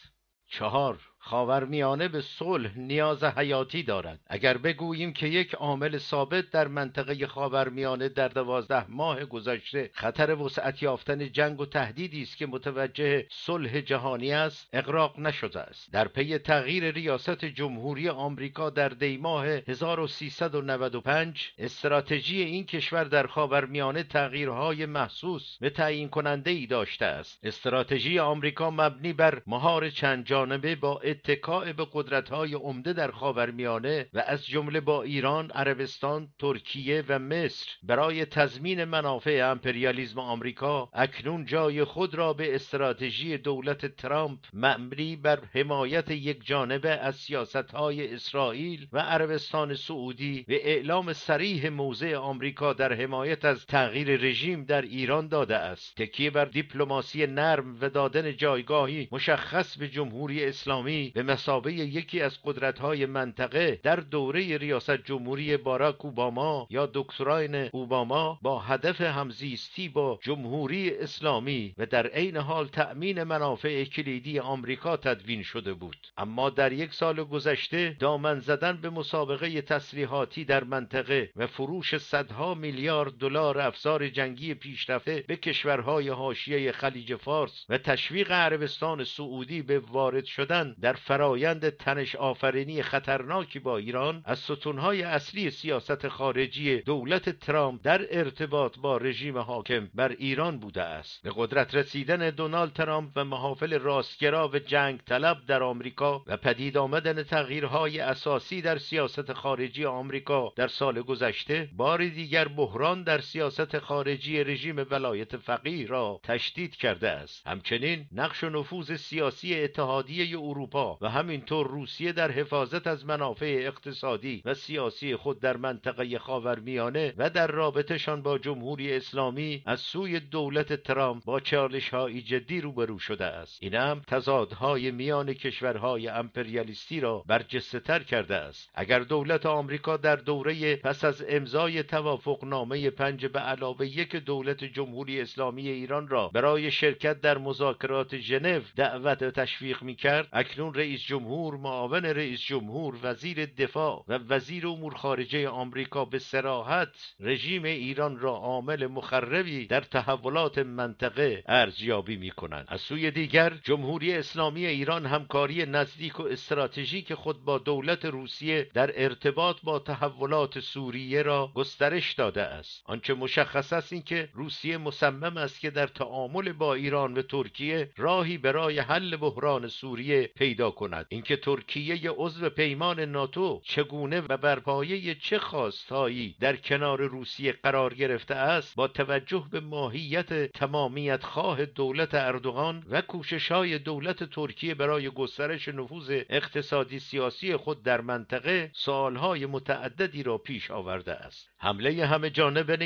[SPEAKER 1] چهار خاورمیانه به صلح نیاز حیاتی دارد. اگر بگوییم که یک عامل ثابت در منطقه خاورمیانه در دوازده ماه گذشته خطر وسعت یافتن جنگ و تهدیدی است که متوجه صلح جهانی است اقراق نشده است. در پی تغییر ریاست جمهوری آمریکا در دیماه 1395 استراتژی این کشور در خاورمیانه تغییرهای محسوس به تعیین کننده ای داشته است. استراتژی آمریکا مبنی بر مهار چند جانبه با اتکاع به قدرت‌های عمده در خاورمیانه و از جمله با ایران، عربستان، ترکیه و مصر برای تضمین منافع امپریالیزم آمریکا اکنون جای خود را به استراتژی دولت ترامپ مبنی بر حمایت یک جانبه از سیاستهای اسرائیل و عربستان سعودی و اعلام سریح موضع آمریکا در حمایت از تغییر رژیم در ایران داده است. تکیه بر دیپلماسی نرم و دادن جایگاهی مشخص به جمهوری اسلامی به مسابه یکی از قدرت‌های منطقه در دوره ریاست جمهوری باراک اوباما یا دکتراین اوباما با هدف همزیستی با جمهوری اسلامی و در عین حال تأمین منافع کلیدی آمریکا تدوین شده بود. اما در یک سال گذشته دامن زدن به مسابقه تسلیحاتی در منطقه و فروش صدها میلیارد دلار افزار جنگی پیشرفته به کشورهای حاشیه خلیج فارس و تشویق عربستان سعودی به وارد شدن در فرایند تنش آفرینی خطرناکی با ایران از ستونهای اصلی سیاست خارجی دولت ترامپ در ارتباط با رژیم حاکم بر ایران بوده است. به قدرت رسیدن دونالد ترامپ و محافل راستگرا و جنگ طلب در آمریکا و پدید آمدن تغییرهای اساسی در سیاست خارجی آمریکا در سال گذشته بار دیگر بحران در سیاست خارجی رژیم ولایت فقیه را تشدید کرده است. همچنین نقش و نفوذ سیاسی اتحادیه اروپا و همینطور روسیه در حفاظت از منافع اقتصادی و سیاسی خود در منطقه خاورمیانه و در رابطهشان با جمهوری اسلامی از سوی دولت ترامپ با چالش های جدی روبرو شده است. این هم تضادهای میان کشورهای امپریالیستی را برجسته تر کرده است. اگر دولت آمریکا در دوره پس از امضای توافق نامه پنج به علاوه یک دولت جمهوری اسلامی ایران را برای شرکت در مذاکرات ژنو دعوت تشویق می کرد اکنون رئیس جمهور معاون رئیس جمهور وزیر دفاع و وزیر امور خارجه آمریکا به سراحت رژیم ایران را عامل مخربی در تحولات منطقه ارزیابی می کنند از سوی دیگر جمهوری اسلامی ایران همکاری نزدیک و استراتژیک خود با دولت روسیه در ارتباط با تحولات سوریه را گسترش داده است. آنچه مشخص است اینکه روسیه مصمم است که در تعامل با ایران و ترکیه راهی برای حل بحران سوریه پیدا پیدا کند. اینکه ترکیه عضو پیمان ناتو چگونه و بر پایه چه خواستهایی در کنار روسیه قرار گرفته است با توجه به ماهیت تمامیت خواه دولت اردوغان و کوشش های دولت ترکیه برای گسترش نفوذ اقتصادی سیاسی خود در منطقه سالهای متعددی را پیش آورده است. حمله همه جانبه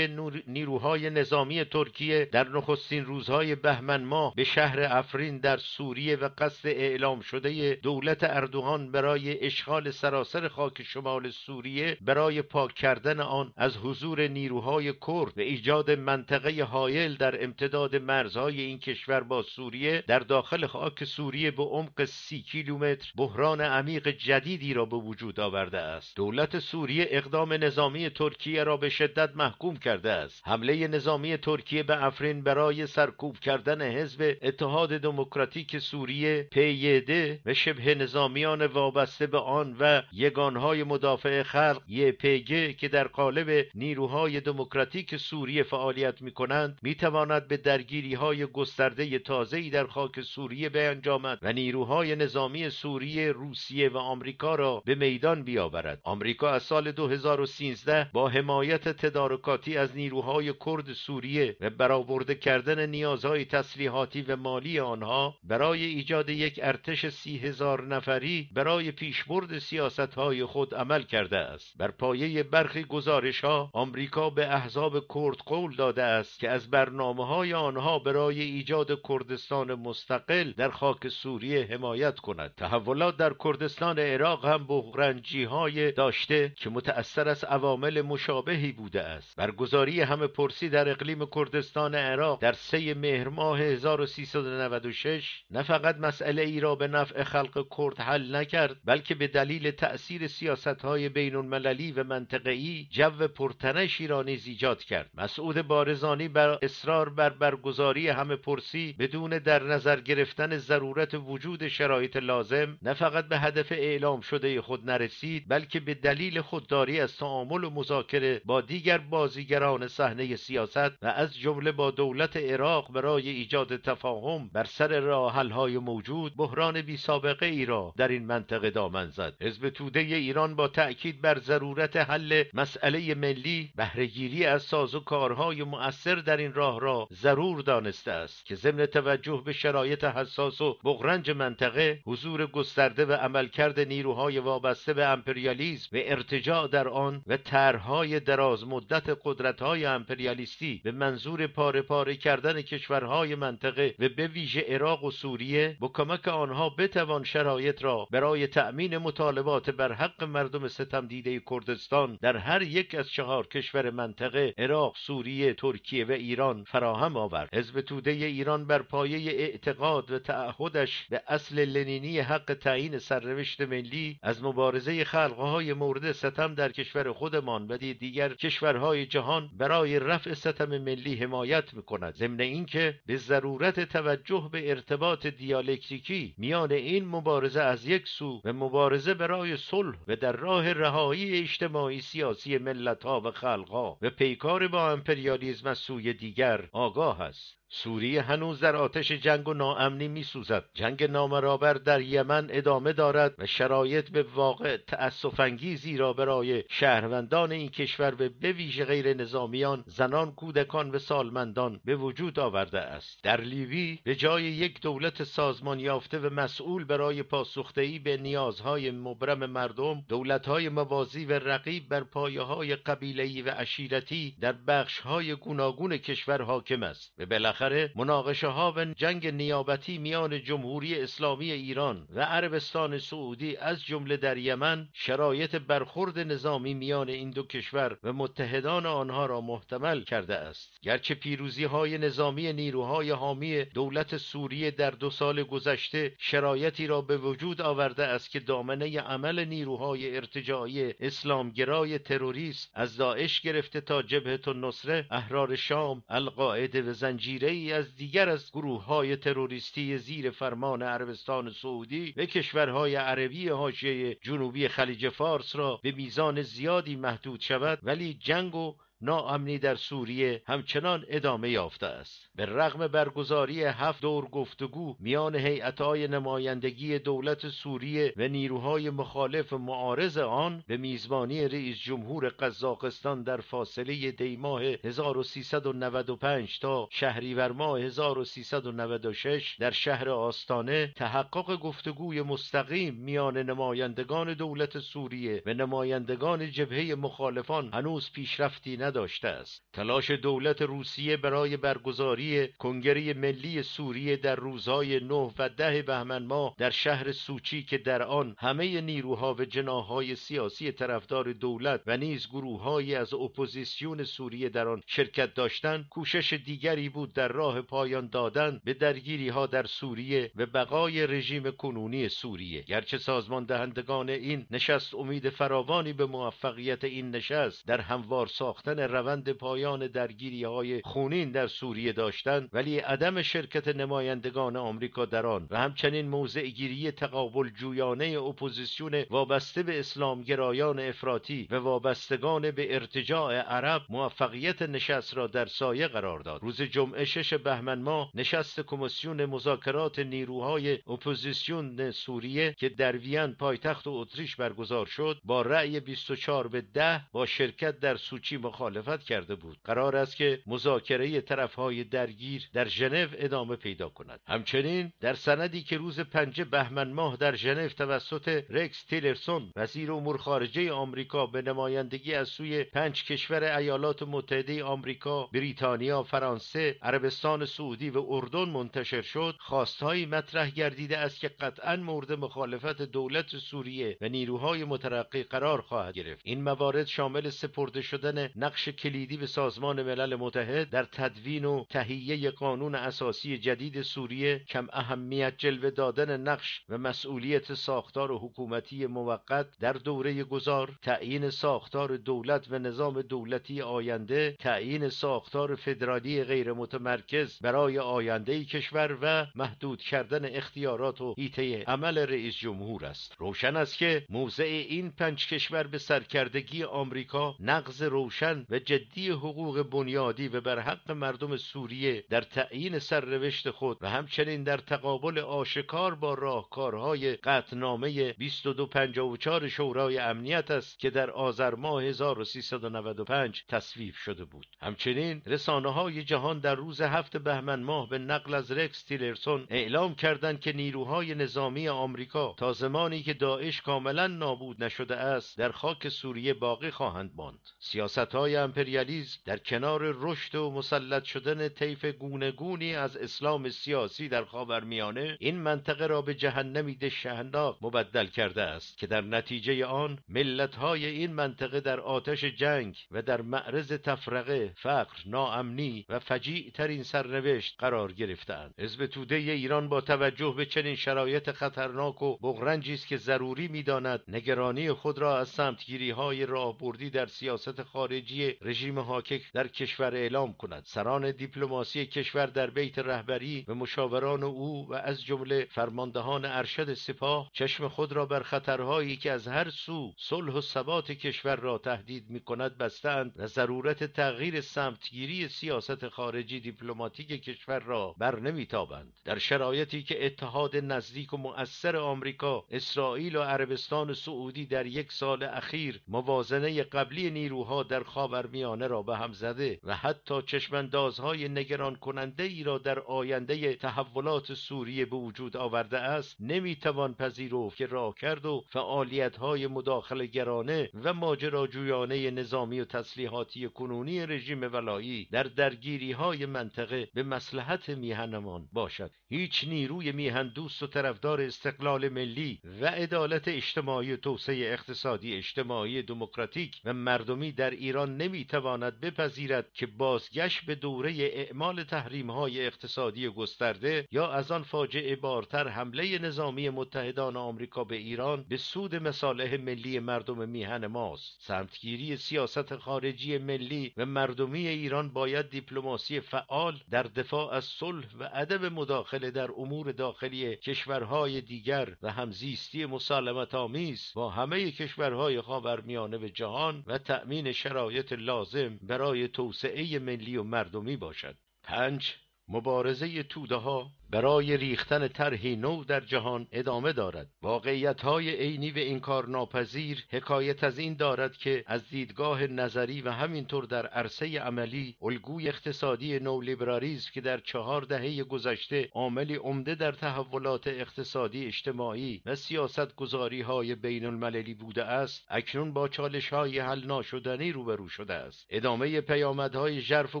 [SPEAKER 1] نیروهای نظامی ترکیه در نخستین روزهای بهمن ماه به شهر افرین در سوریه و قصد اعلام شده دولت اردوغان برای اشغال سراسر خاک شمال سوریه برای پاک کردن آن از حضور نیروهای کرد و ایجاد منطقه حایل در امتداد مرزهای این کشور با سوریه در داخل خاک سوریه به عمق سی کیلومتر بحران عمیق جدیدی را به وجود آورده است. دولت سوریه اقدام نظامی ترکیه را به شدت محکوم کرده است. حمله نظامی ترکیه به افرین برای سرکوب کردن حزب اتحاد دموکراتیک سوریه پیده و شبه نظامیان وابسته به آن و یگانهای مدافع خلق یپگ که در قالب نیروهای دموکراتیک سوریه فعالیت می کنند می تواند به درگیری های گسترده تازه‌ای در خاک سوریه بیانجامد و نیروهای نظامی سوریه روسیه و آمریکا را به میدان بیاورد. آمریکا از سال 2013 با حمایت تدارکاتی از نیروهای کرد سوریه و برآورده کردن نیازهای تسلیحاتی و مالی آنها برای ایجاد یک ارتش سی هزار نفری برای پیشبرد سیاست های خود عمل کرده است. بر پایه برخی گزارش ها آمریکا به احزاب کرد قول داده است که از برنامه های آنها برای ایجاد کردستان مستقل در خاک سوریه حمایت کند. تحولات در کردستان عراق هم بغرنجی های داشته که متأثر از عوامل مشابهی بوده است. برگزاری همه پرسی در اقلیم کردستان عراق در سه مهر ماه 1396 نه فقط مسئله ای را به نفع خلق کرد حل نکرد بلکه به دلیل تأثیر سیاست های بین المللی و منطقه‌ای جو پرتنشی را نیز ایجاد کرد. مسعود بارزانی بر اصرار بر برگزاری همه پرسی بدون در نظر گرفتن ضرورت وجود شرایط لازم نه فقط به هدف اعلام شده خود نرسید بلکه به دلیل خودداری از تعامل و مذاکره با دیگر بازیگران صحنه سیاست و از جمله با دولت عراق برای ایجاد تفاهم بر سر های موجود بحران بی سابقه ای را در این منطقه دامن زد. حزب توده ایران با تأکید بر ضرورت حل مسئله ملی بهرهگیری از ساز و کارهای مؤثر در این راه را ضرور دانسته است که ضمن توجه به شرایط حساس و بغرنج منطقه حضور گسترده و عملکرد نیروهای وابسته به امپریالیزم و ارتجاع در آن و طرحهای دراز مدت قدرت‌های امپریالیستی به منظور پاره پاره کردن کشورهای منطقه و به ویژه عراق و سوریه با کمک آنها بتوان شرایط را برای تأمین مطالبات بر حق مردم ستم دیده کردستان در هر یک از چهار کشور منطقه عراق، سوریه، ترکیه و ایران فراهم آورد. حزب توده ایران بر پایه اعتقاد و تعهدش به اصل لنینی حق تعیین سرنوشت ملی از مبارزه خلقهای مورد ستم در کشور خودمان و دیگر کشورهای جهان برای رفع ستم ملی حمایت می‌کند ضمن اینکه به ضرورت توجه به ارتباط دیالکتیکی میان این مبارزه از یک سو و مبارزه برای صلح و در راه رهایی اجتماعی سیاسی ملتها و خلقها و پیکار با امپریالیزم از سوی دیگر آگاه است. سوریه هنوز در آتش جنگ و ناامنی می سوزد. جنگ نامرابر در یمن ادامه دارد و شرایط به واقع تأسفانگیزی را برای شهروندان این کشور به ویژه غیر نظامیان زنان کودکان و سالمندان به وجود آورده است در لیوی به جای یک دولت سازمان یافته و مسئول برای پاسخدهی به نیازهای مبرم مردم دولتهای موازی و رقیب بر پایه های قبیله‌ای و عشیرتی در بخشهای گوناگون کشور حاکم است و بالاخره مناقشه ها و جنگ نیابتی میان جمهوری اسلامی ایران و عربستان سعودی از جمله در یمن شرایط برخورد نظامی میان این دو کشور و متحدان آنها را محتمل کرده است. گرچه پیروزی های نظامی نیروهای حامی دولت سوریه در دو سال گذشته شرایطی را به وجود آورده است که دامنه عمل نیروهای ارتجاعی اسلامگرای تروریست از داعش گرفته تا جبهت النصره احرار شام القاعده و زنجیره ای از دیگر از گروه های تروریستی زیر فرمان عربستان سعودی و کشورهای عربی حاشیه جنوبی خلیج فارس را به میزان زیادی محدود شود ولی جنگ و ناامنی در سوریه همچنان ادامه یافته است. به رغم برگزاری هفت دور گفتگو میان هیئت‌های نمایندگی دولت سوریه و نیروهای مخالف معارض آن به میزبانی رئیس جمهور قزاقستان در فاصله دیماه 1395 تا شهریور ماه 1396 در شهر آستانه تحقق گفتگوی مستقیم میان نمایندگان دولت سوریه و نمایندگان جبهه مخالفان هنوز پیشرفتی نداشته است. تلاش دولت روسیه برای برگزاری کنگره ملی سوریه در روزهای 9 و ده بهمن ماه در شهر سوچی که در آن همه نیروها و جناح‌های سیاسی طرفدار دولت و نیز گروههایی از اپوزیسیون سوریه در آن شرکت داشتند کوشش دیگری بود در راه پایان دادن به درگیری ها در سوریه و بقای رژیم کنونی سوریه. گرچه سازمان دهندگان این نشست امید فراوانی به موفقیت این نشست در هموار ساختن روند پایان درگیری های خونین در سوریه داشتند ولی عدم شرکت نمایندگان آمریکا در آن و همچنین موضع گیری تقابل جویانه اپوزیسیون وابسته به اسلامگرایان افراطی و وابستگان به ارتجاع عرب موفقیت نشست را در سایه قرار داد. روز جمعه شش بهمن ماه نشست کمیسیون مذاکرات نیروهای اپوزیسیون سوریه که در وین پایتخت اتریش برگزار شد با رأی 24 به 10 با شرکت در سوچی مخالفت کرده بود. قرار است که مذاکره طرفهای درگیر در ژنو ادامه پیدا کند. همچنین در سندی که روز پنج بهمن ماه در ژنو توسط رکس تیلرسون وزیر امور خارجه آمریکا به نمایندگی از سوی پنج کشور ایالات متحده آمریکا، بریتانیا، فرانسه، عربستان سعودی و اردن منتشر شد، خواستهایی مطرح گردیده است که قطعا مورد مخالفت دولت سوریه و نیروهای مترقی قرار خواهد گرفت. این موارد شامل سپرده شدن نقش کلیدی به سازمان ملل متحد در تدوین و تهیه قانون اساسی جدید سوریه، کم اهمیت جلوه دادن نقش و مسئولیت ساختار حکومتی موقت در دوره گذار، تعیین ساختار دولت و نظام دولتی آینده، تعیین ساختار فدرالی غیر متمرکز برای آینده کشور و محدود کردن اختیارات و هیته عمل رئیس جمهور است. روشن است که موضع این پنج کشور به سرکردگی آمریکا نقض روشن و جدی حقوق بنیادی و بر حق مردم سوریه در تعیین سرنوشت خود و همچنین در تقابل آشکار با راهکارهای قطنامه 2254 شورای امنیت است که در آذر ماه 1395 تصویب شده بود. همچنین رسانه های جهان در روز هفت بهمن ماه به نقل از رکس تیلرسون اعلام کردند که نیروهای نظامی آمریکا تا زمانی که داعش کاملا نابود نشده است در خاک سوریه باقی خواهند ماند. سیاست های امپریالیزم در کنار رشد و مسلط شدن طیف گونگونی از اسلام سیاسی در خاورمیانه این منطقه را به جهنمی دشهناک مبدل کرده است که در نتیجه آن ملت های این منطقه در آتش جنگ و در معرض تفرقه فقر ناامنی و فجیع ترین سرنوشت قرار گرفتند حزب توده ایران با توجه به چنین شرایط خطرناک و بغرنجی است که ضروری می‌داند نگرانی خود را از سمتگیری های راهبردی در سیاست خارجی رژیم حاکم در کشور اعلام کند. سران دیپلماسی کشور در بیت رهبری و مشاوران او و از جمله فرماندهان ارشد سپاه چشم خود را بر خطرهایی که از هر سو صلح و ثبات کشور را تهدید می کند بستند و ضرورت تغییر سمتگیری سیاست خارجی دیپلماتیک کشور را بر نمیتابند در شرایطی که اتحاد نزدیک و مؤثر آمریکا اسرائیل و عربستان سعودی در یک سال اخیر موازنه قبلی نیروها در خاورمیانه را به هم زده و حتی چشماندازهای نگران کننده ای را در آینده تحولات سوریه به وجود آورده است نمی‌توان پذیرفت که راهکرد و فعالیت های مداخله گرانه و ماجراجویانه نظامی و تسلیحاتی کنونی رژیم ولایی در درگیری های منطقه به مسلحت میهنمان باشد. هیچ نیروی میهن دوست و طرفدار استقلال ملی و عدالت اجتماعی و توسعه اقتصادی اجتماعی دموکراتیک و مردمی در ایران نمی‌تواند بپذیرد که بازگشت به دوره اعمال تحریم های اقتصادی گسترده یا از آن فاجعه بارتر حمله نظامی متحدان آمریکا به ایران به سود مصالح ملی مردم میهن ماست. سمتگیری سیاست خارجی ملی و مردمی ایران باید دیپلماسی فعال در دفاع از صلح و عدم مداخله در امور داخلی کشورهای دیگر و همزیستی مسالمت آمیز با همه کشورهای خاورمیانه و جهان و تأمین شرایط شرایط لازم برای توسعه ملی و مردمی باشد. پنج مبارزه توده ها برای ریختن طرحی نو در جهان ادامه دارد. واقعیت های عینی و انکار ناپذیر حکایت از این دارد که از دیدگاه نظری و همینطور در عرصه عملی الگوی اقتصادی نولیبرالیسم که در چهار دهه گذشته عاملی عمده در تحولات اقتصادی اجتماعی و سیاست گذاری های بین المللی بوده است اکنون با چالش های حل ناشدنی روبرو شده است. ادامه پیامدهای ژرف و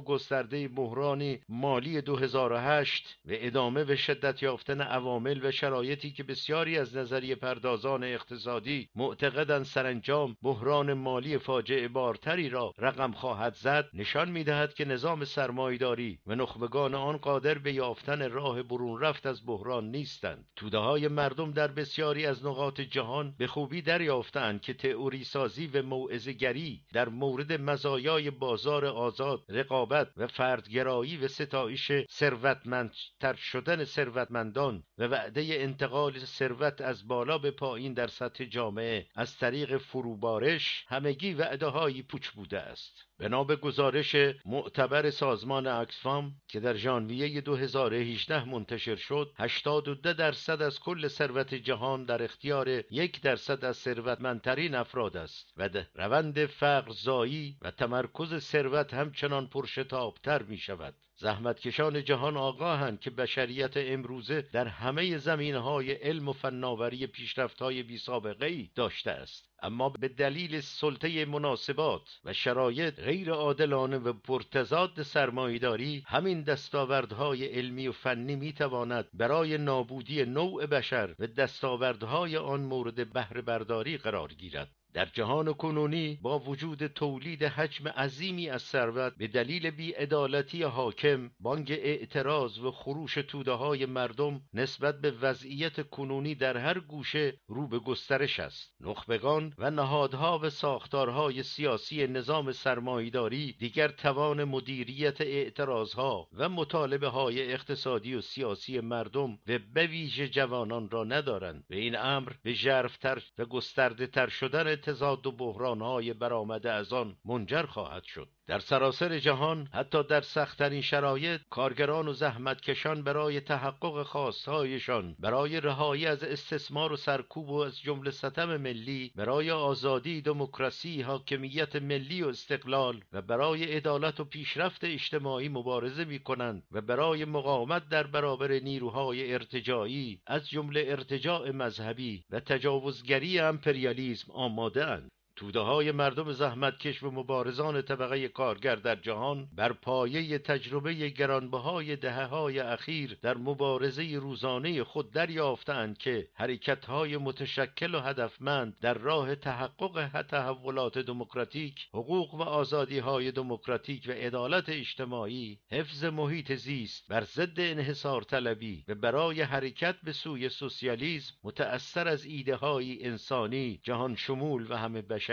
[SPEAKER 1] گسترده بحران مالی 2008 و ادامه به شدت یافتن عوامل و شرایطی که بسیاری از نظریه پردازان اقتصادی معتقدند سرانجام بحران مالی فاجعه بارتری را رقم خواهد زد نشان می‌دهد که نظام سرمایداری و نخبگان آن قادر به یافتن راه برون رفت از بحران نیستند. توده های مردم در بسیاری از نقاط جهان به خوبی دریافتند که تئوری سازی و موعظهگری در مورد مزایای بازار آزاد رقابت و فردگرایی و ستایش ثروتمندتر شده شدن ثروتمندان و وعده انتقال ثروت از بالا به پایین در سطح جامعه از طریق فروبارش همگی وعده هایی پوچ بوده است. بنا به گزارش معتبر سازمان اکسفام که در ژانویه 2018 منتشر شد 82 درصد از کل ثروت جهان در اختیار یک درصد از ثروتمندترین افراد است و روند فقر زایی و تمرکز ثروت همچنان پرشتابتر می شود زحمتکشان جهان آگاهند که بشریت امروزه در همه زمینهای علم و فناوری پیشرفتهای بی سابقه ای داشته است. اما به دلیل سلطه مناسبات و شرایط غیر عادلانه و پرتضاد سرمایهداری همین دستاوردهای علمی و فنی می‌تواند برای نابودی نوع بشر و دستاوردهای آن مورد بهره برداری قرار گیرد. در جهان کنونی با وجود تولید حجم عظیمی از ثروت به دلیل بیعدالتی حاکم بانگ اعتراض و خروش توده های مردم نسبت به وضعیت کنونی در هر گوشه رو به گسترش است. نخبگان و نهادها و ساختارهای سیاسی نظام سرمایداری دیگر توان مدیریت اعتراضها و مطالبه های اقتصادی و سیاسی مردم و به ویژه جوانان را ندارند. و این امر به ژرفتر و گسترده تر شدن تضاد و بحرانهای برآمده از آن منجر خواهد شد. در سراسر جهان حتی در سختترین شرایط کارگران و زحمتکشان برای تحقق خواستهایشان برای رهایی از استثمار و سرکوب و از جمله ستم ملی برای آزادی دموکراسی حاکمیت ملی و استقلال و برای عدالت و پیشرفت اجتماعی مبارزه می کنند و برای مقاومت در برابر نیروهای ارتجاعی از جمله ارتجاع مذهبی و تجاوزگری امپریالیسم آماده اند توده های مردم زحمتکش و مبارزان طبقه کارگر در جهان بر پایه تجربه گرانبهای دهه های اخیر در مبارزه روزانه خود دریافتند که حرکت های متشکل و هدفمند در راه تحقق تحولات دموکراتیک حقوق و آزادی های دموکراتیک و عدالت اجتماعی حفظ محیط زیست بر ضد انحصار طلبی و برای حرکت به سوی سوسیالیسم متأثر از ایده های انسانی جهان شمول و همه بشر.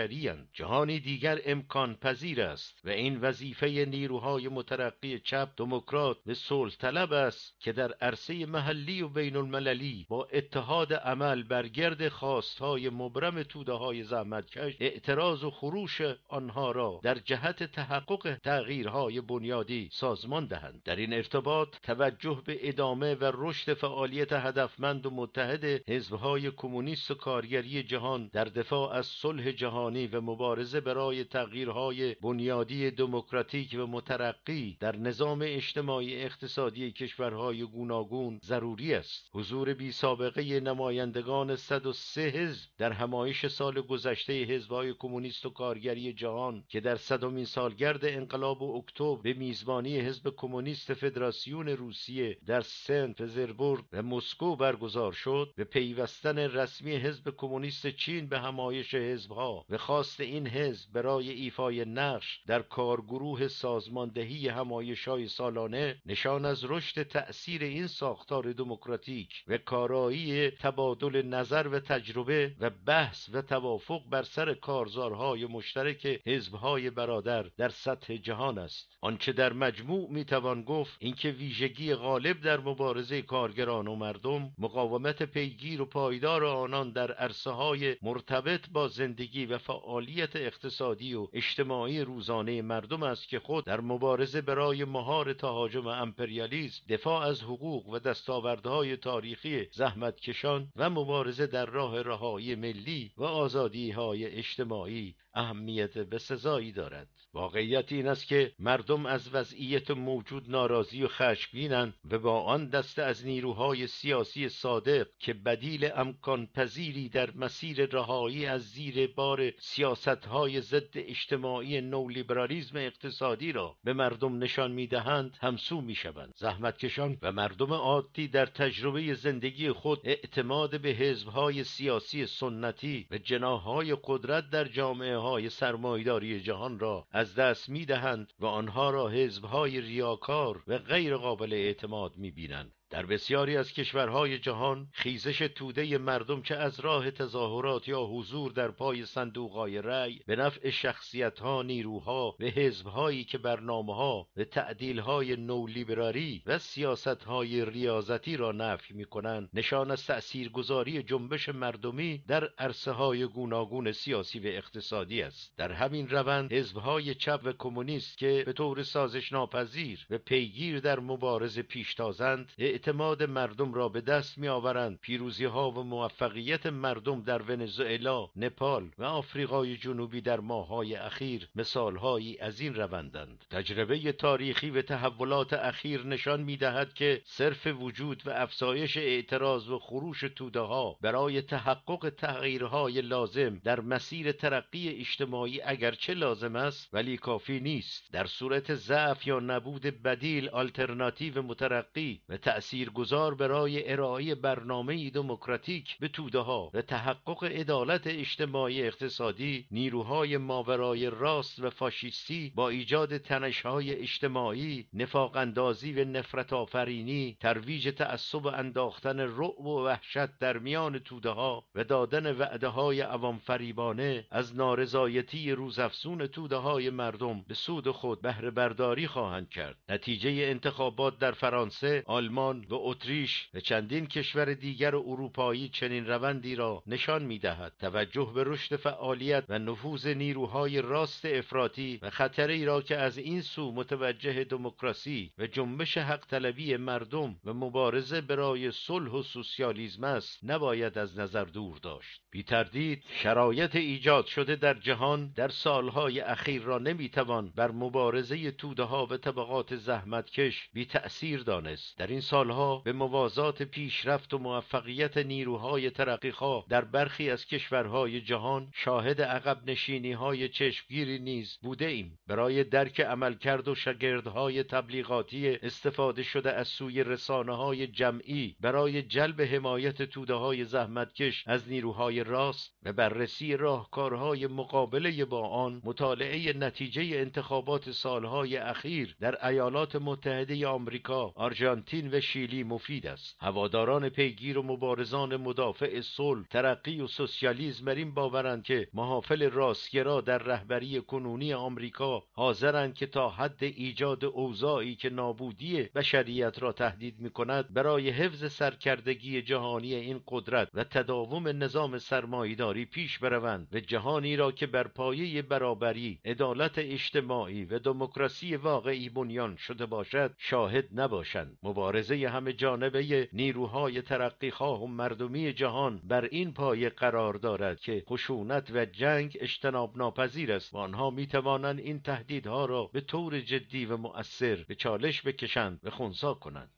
[SPEAKER 1] جهانی دیگر امکان پذیر است و این وظیفه نیروهای مترقی چپ دموکرات و صلح طلب است که در عرصه محلی و بین المللی با اتحاد عمل بر گرد خواستهای مبرم توده های زحمتکش اعتراض و خروش آنها را در جهت تحقق تغییرهای بنیادی سازمان دهند. در این ارتباط توجه به ادامه و رشد فعالیت هدفمند و متحد حزبهای کمونیست و کارگری جهان در دفاع از صلح جهان و مبارزه برای تغییرهای بنیادی دموکراتیک و مترقی در نظام اجتماعی اقتصادی کشورهای گوناگون ضروری است. حضور بی سابقه نمایندگان 103 حزب در همایش سال گذشته حزبهای کمونیست و کارگری جهان که در صدمین سالگرد انقلاب اکتبر به میزبانی حزب کمونیست فدراسیون روسیه در سنت پترزبورگ و مسکو برگزار شد به پیوستن رسمی حزب کمونیست چین به همایش حزبها و خواست این حزب برای ایفای نقش در کارگروه سازماندهی های سالانه نشان از رشد تأثیر این ساختار دموکراتیک و کارایی تبادل نظر و تجربه و بحث و توافق بر سر کارزارهای مشترک حزبهای برادر در سطح جهان است. آنچه در مجموع می‌توان گفت اینکه ویژگی غالب در مبارزه کارگران و مردم مقاومت پیگیر و پایدار آنان در عرصه های مرتبط با زندگی و فعالیت اقتصادی و اجتماعی روزانه مردم است که خود در مبارزه برای مهار تهاجم امپریالیسم دفاع از حقوق و دستاوردهای تاریخی زحمتکشان و مبارزه در راه رهایی ملی و آزادی های اجتماعی اهمیت بسزایی دارد. واقعیت این است که مردم از وضعیت موجود ناراضی و خشمگینند و با آن دسته از نیروهای سیاسی صادق که بدیل امکان پذیری در مسیر رهایی از زیر بار سیاستهای ضد اجتماعی نولیبرالیزم اقتصادی را به مردم نشان می‌دهند همسو می‌شوند. زحمتکشان و مردم عادی در تجربه زندگی خود اعتماد به حزبهای سیاسی سنتی و جناهای قدرت در جامعه های سرمایداری جهان را از دست می‌دهند و آنها را حزبهای ریاکار و غیر قابل اعتماد می‌بینند. در بسیاری از کشورهای جهان خیزش توده مردم چه از راه تظاهرات یا حضور در پای صندوقهای رأی به نفع شخصیتها نیروها و حزبهایی که برنامهها و تعدیلهای نولیبراری و سیاستهای ریاضتی را نفی می‌کنند نشان از تأثیرگذاری جنبش مردمی در عرصه های گوناگون سیاسی و اقتصادی است. در همین روند حزبهای چپ و کمونیست که به طور سازش ناپذیر و پیگیر در مبارزه پیشتازند اعتماد مردم را به دست می آورند پیروزی ها و موفقیت مردم در ونزوئلا، نپال و آفریقای جنوبی در ماههای اخیر مثالهایی از این روندند. تجربه تاریخی و تحولات اخیر نشان می دهد که صرف وجود و افزایش اعتراض و خروش توده ها برای تحقق تغییرهای لازم در مسیر ترقی اجتماعی اگرچه لازم است ولی کافی نیست. در صورت ضعف یا نبود بدیل آلترناتیو مترقی و تأثیرگذار برای ارائه برنامه دموکراتیک به توده ها و تحقق عدالت اجتماعی اقتصادی نیروهای ماورای راست و فاشیستی با ایجاد تنشهای اجتماعی نفاق اندازی و نفرت آفرینی ترویج تعصب و انداختن رعب و وحشت در میان توده ها و دادن وعده های عوام فریبانه از نارضایتی روزافزون توده های مردم به سود خود بهره برداری خواهند کرد. نتیجه انتخابات در فرانسه آلمان و اتریش و چندین کشور دیگر اروپایی چنین روندی را نشان می‌دهد. توجه به رشد فعالیت و نفوذ نیروهای راست افراطی و خطری را که از این سو متوجه دموکراسی و جنبش حق طلبی مردم و مبارزه برای صلح و سوسیالیسم است نباید از نظر دور داشت. بی تردید شرایط ایجاد شده در جهان در سالهای اخیر را نمی‌توان بر مبارزه توده ها و طبقات زحمتکش بی تأثیر دانست. در این سالها به موازات پیشرفت و موفقیت نیروهای ترقیخواه در برخی از کشورهای جهان شاهد عقب نشینی های چشمگیری نیز بوده ایم برای درک عملکرد و شگردهای تبلیغاتی استفاده شده از سوی رسانه های جمعی برای جلب حمایت توده های زحمتکش از نیروهای راست و بررسی راهکارهای مقابله با آن مطالعه نتیجه انتخابات سالهای اخیر در ایالات متحده آمریکا، آرژانتین و شیلی مفید است. هواداران پیگیر و مبارزان مدافع صلح ترقی و سوسیالیسم بر این باورند که محافل راستگرا در رهبری کنونی آمریکا حاضرند که تا حد ایجاد اوضاعی که نابودی بشریت را تهدید می کند برای حفظ سرکردگی جهانی این قدرت و تداوم نظام سرمایداری پیش بروند و جهانی را که بر پایه برابری عدالت اجتماعی و دموکراسی واقعی بنیان شده باشد شاهد نباشند. مبارزه همه جانبه نیروهای ترقیخواه و مردمی جهان بر این پایه قرار دارد که خشونت و جنگ اجتناب ناپذیر است و آنها می توانند این تهدیدها را به طور جدی و مؤثر به چالش بکشند و خونسا کنند.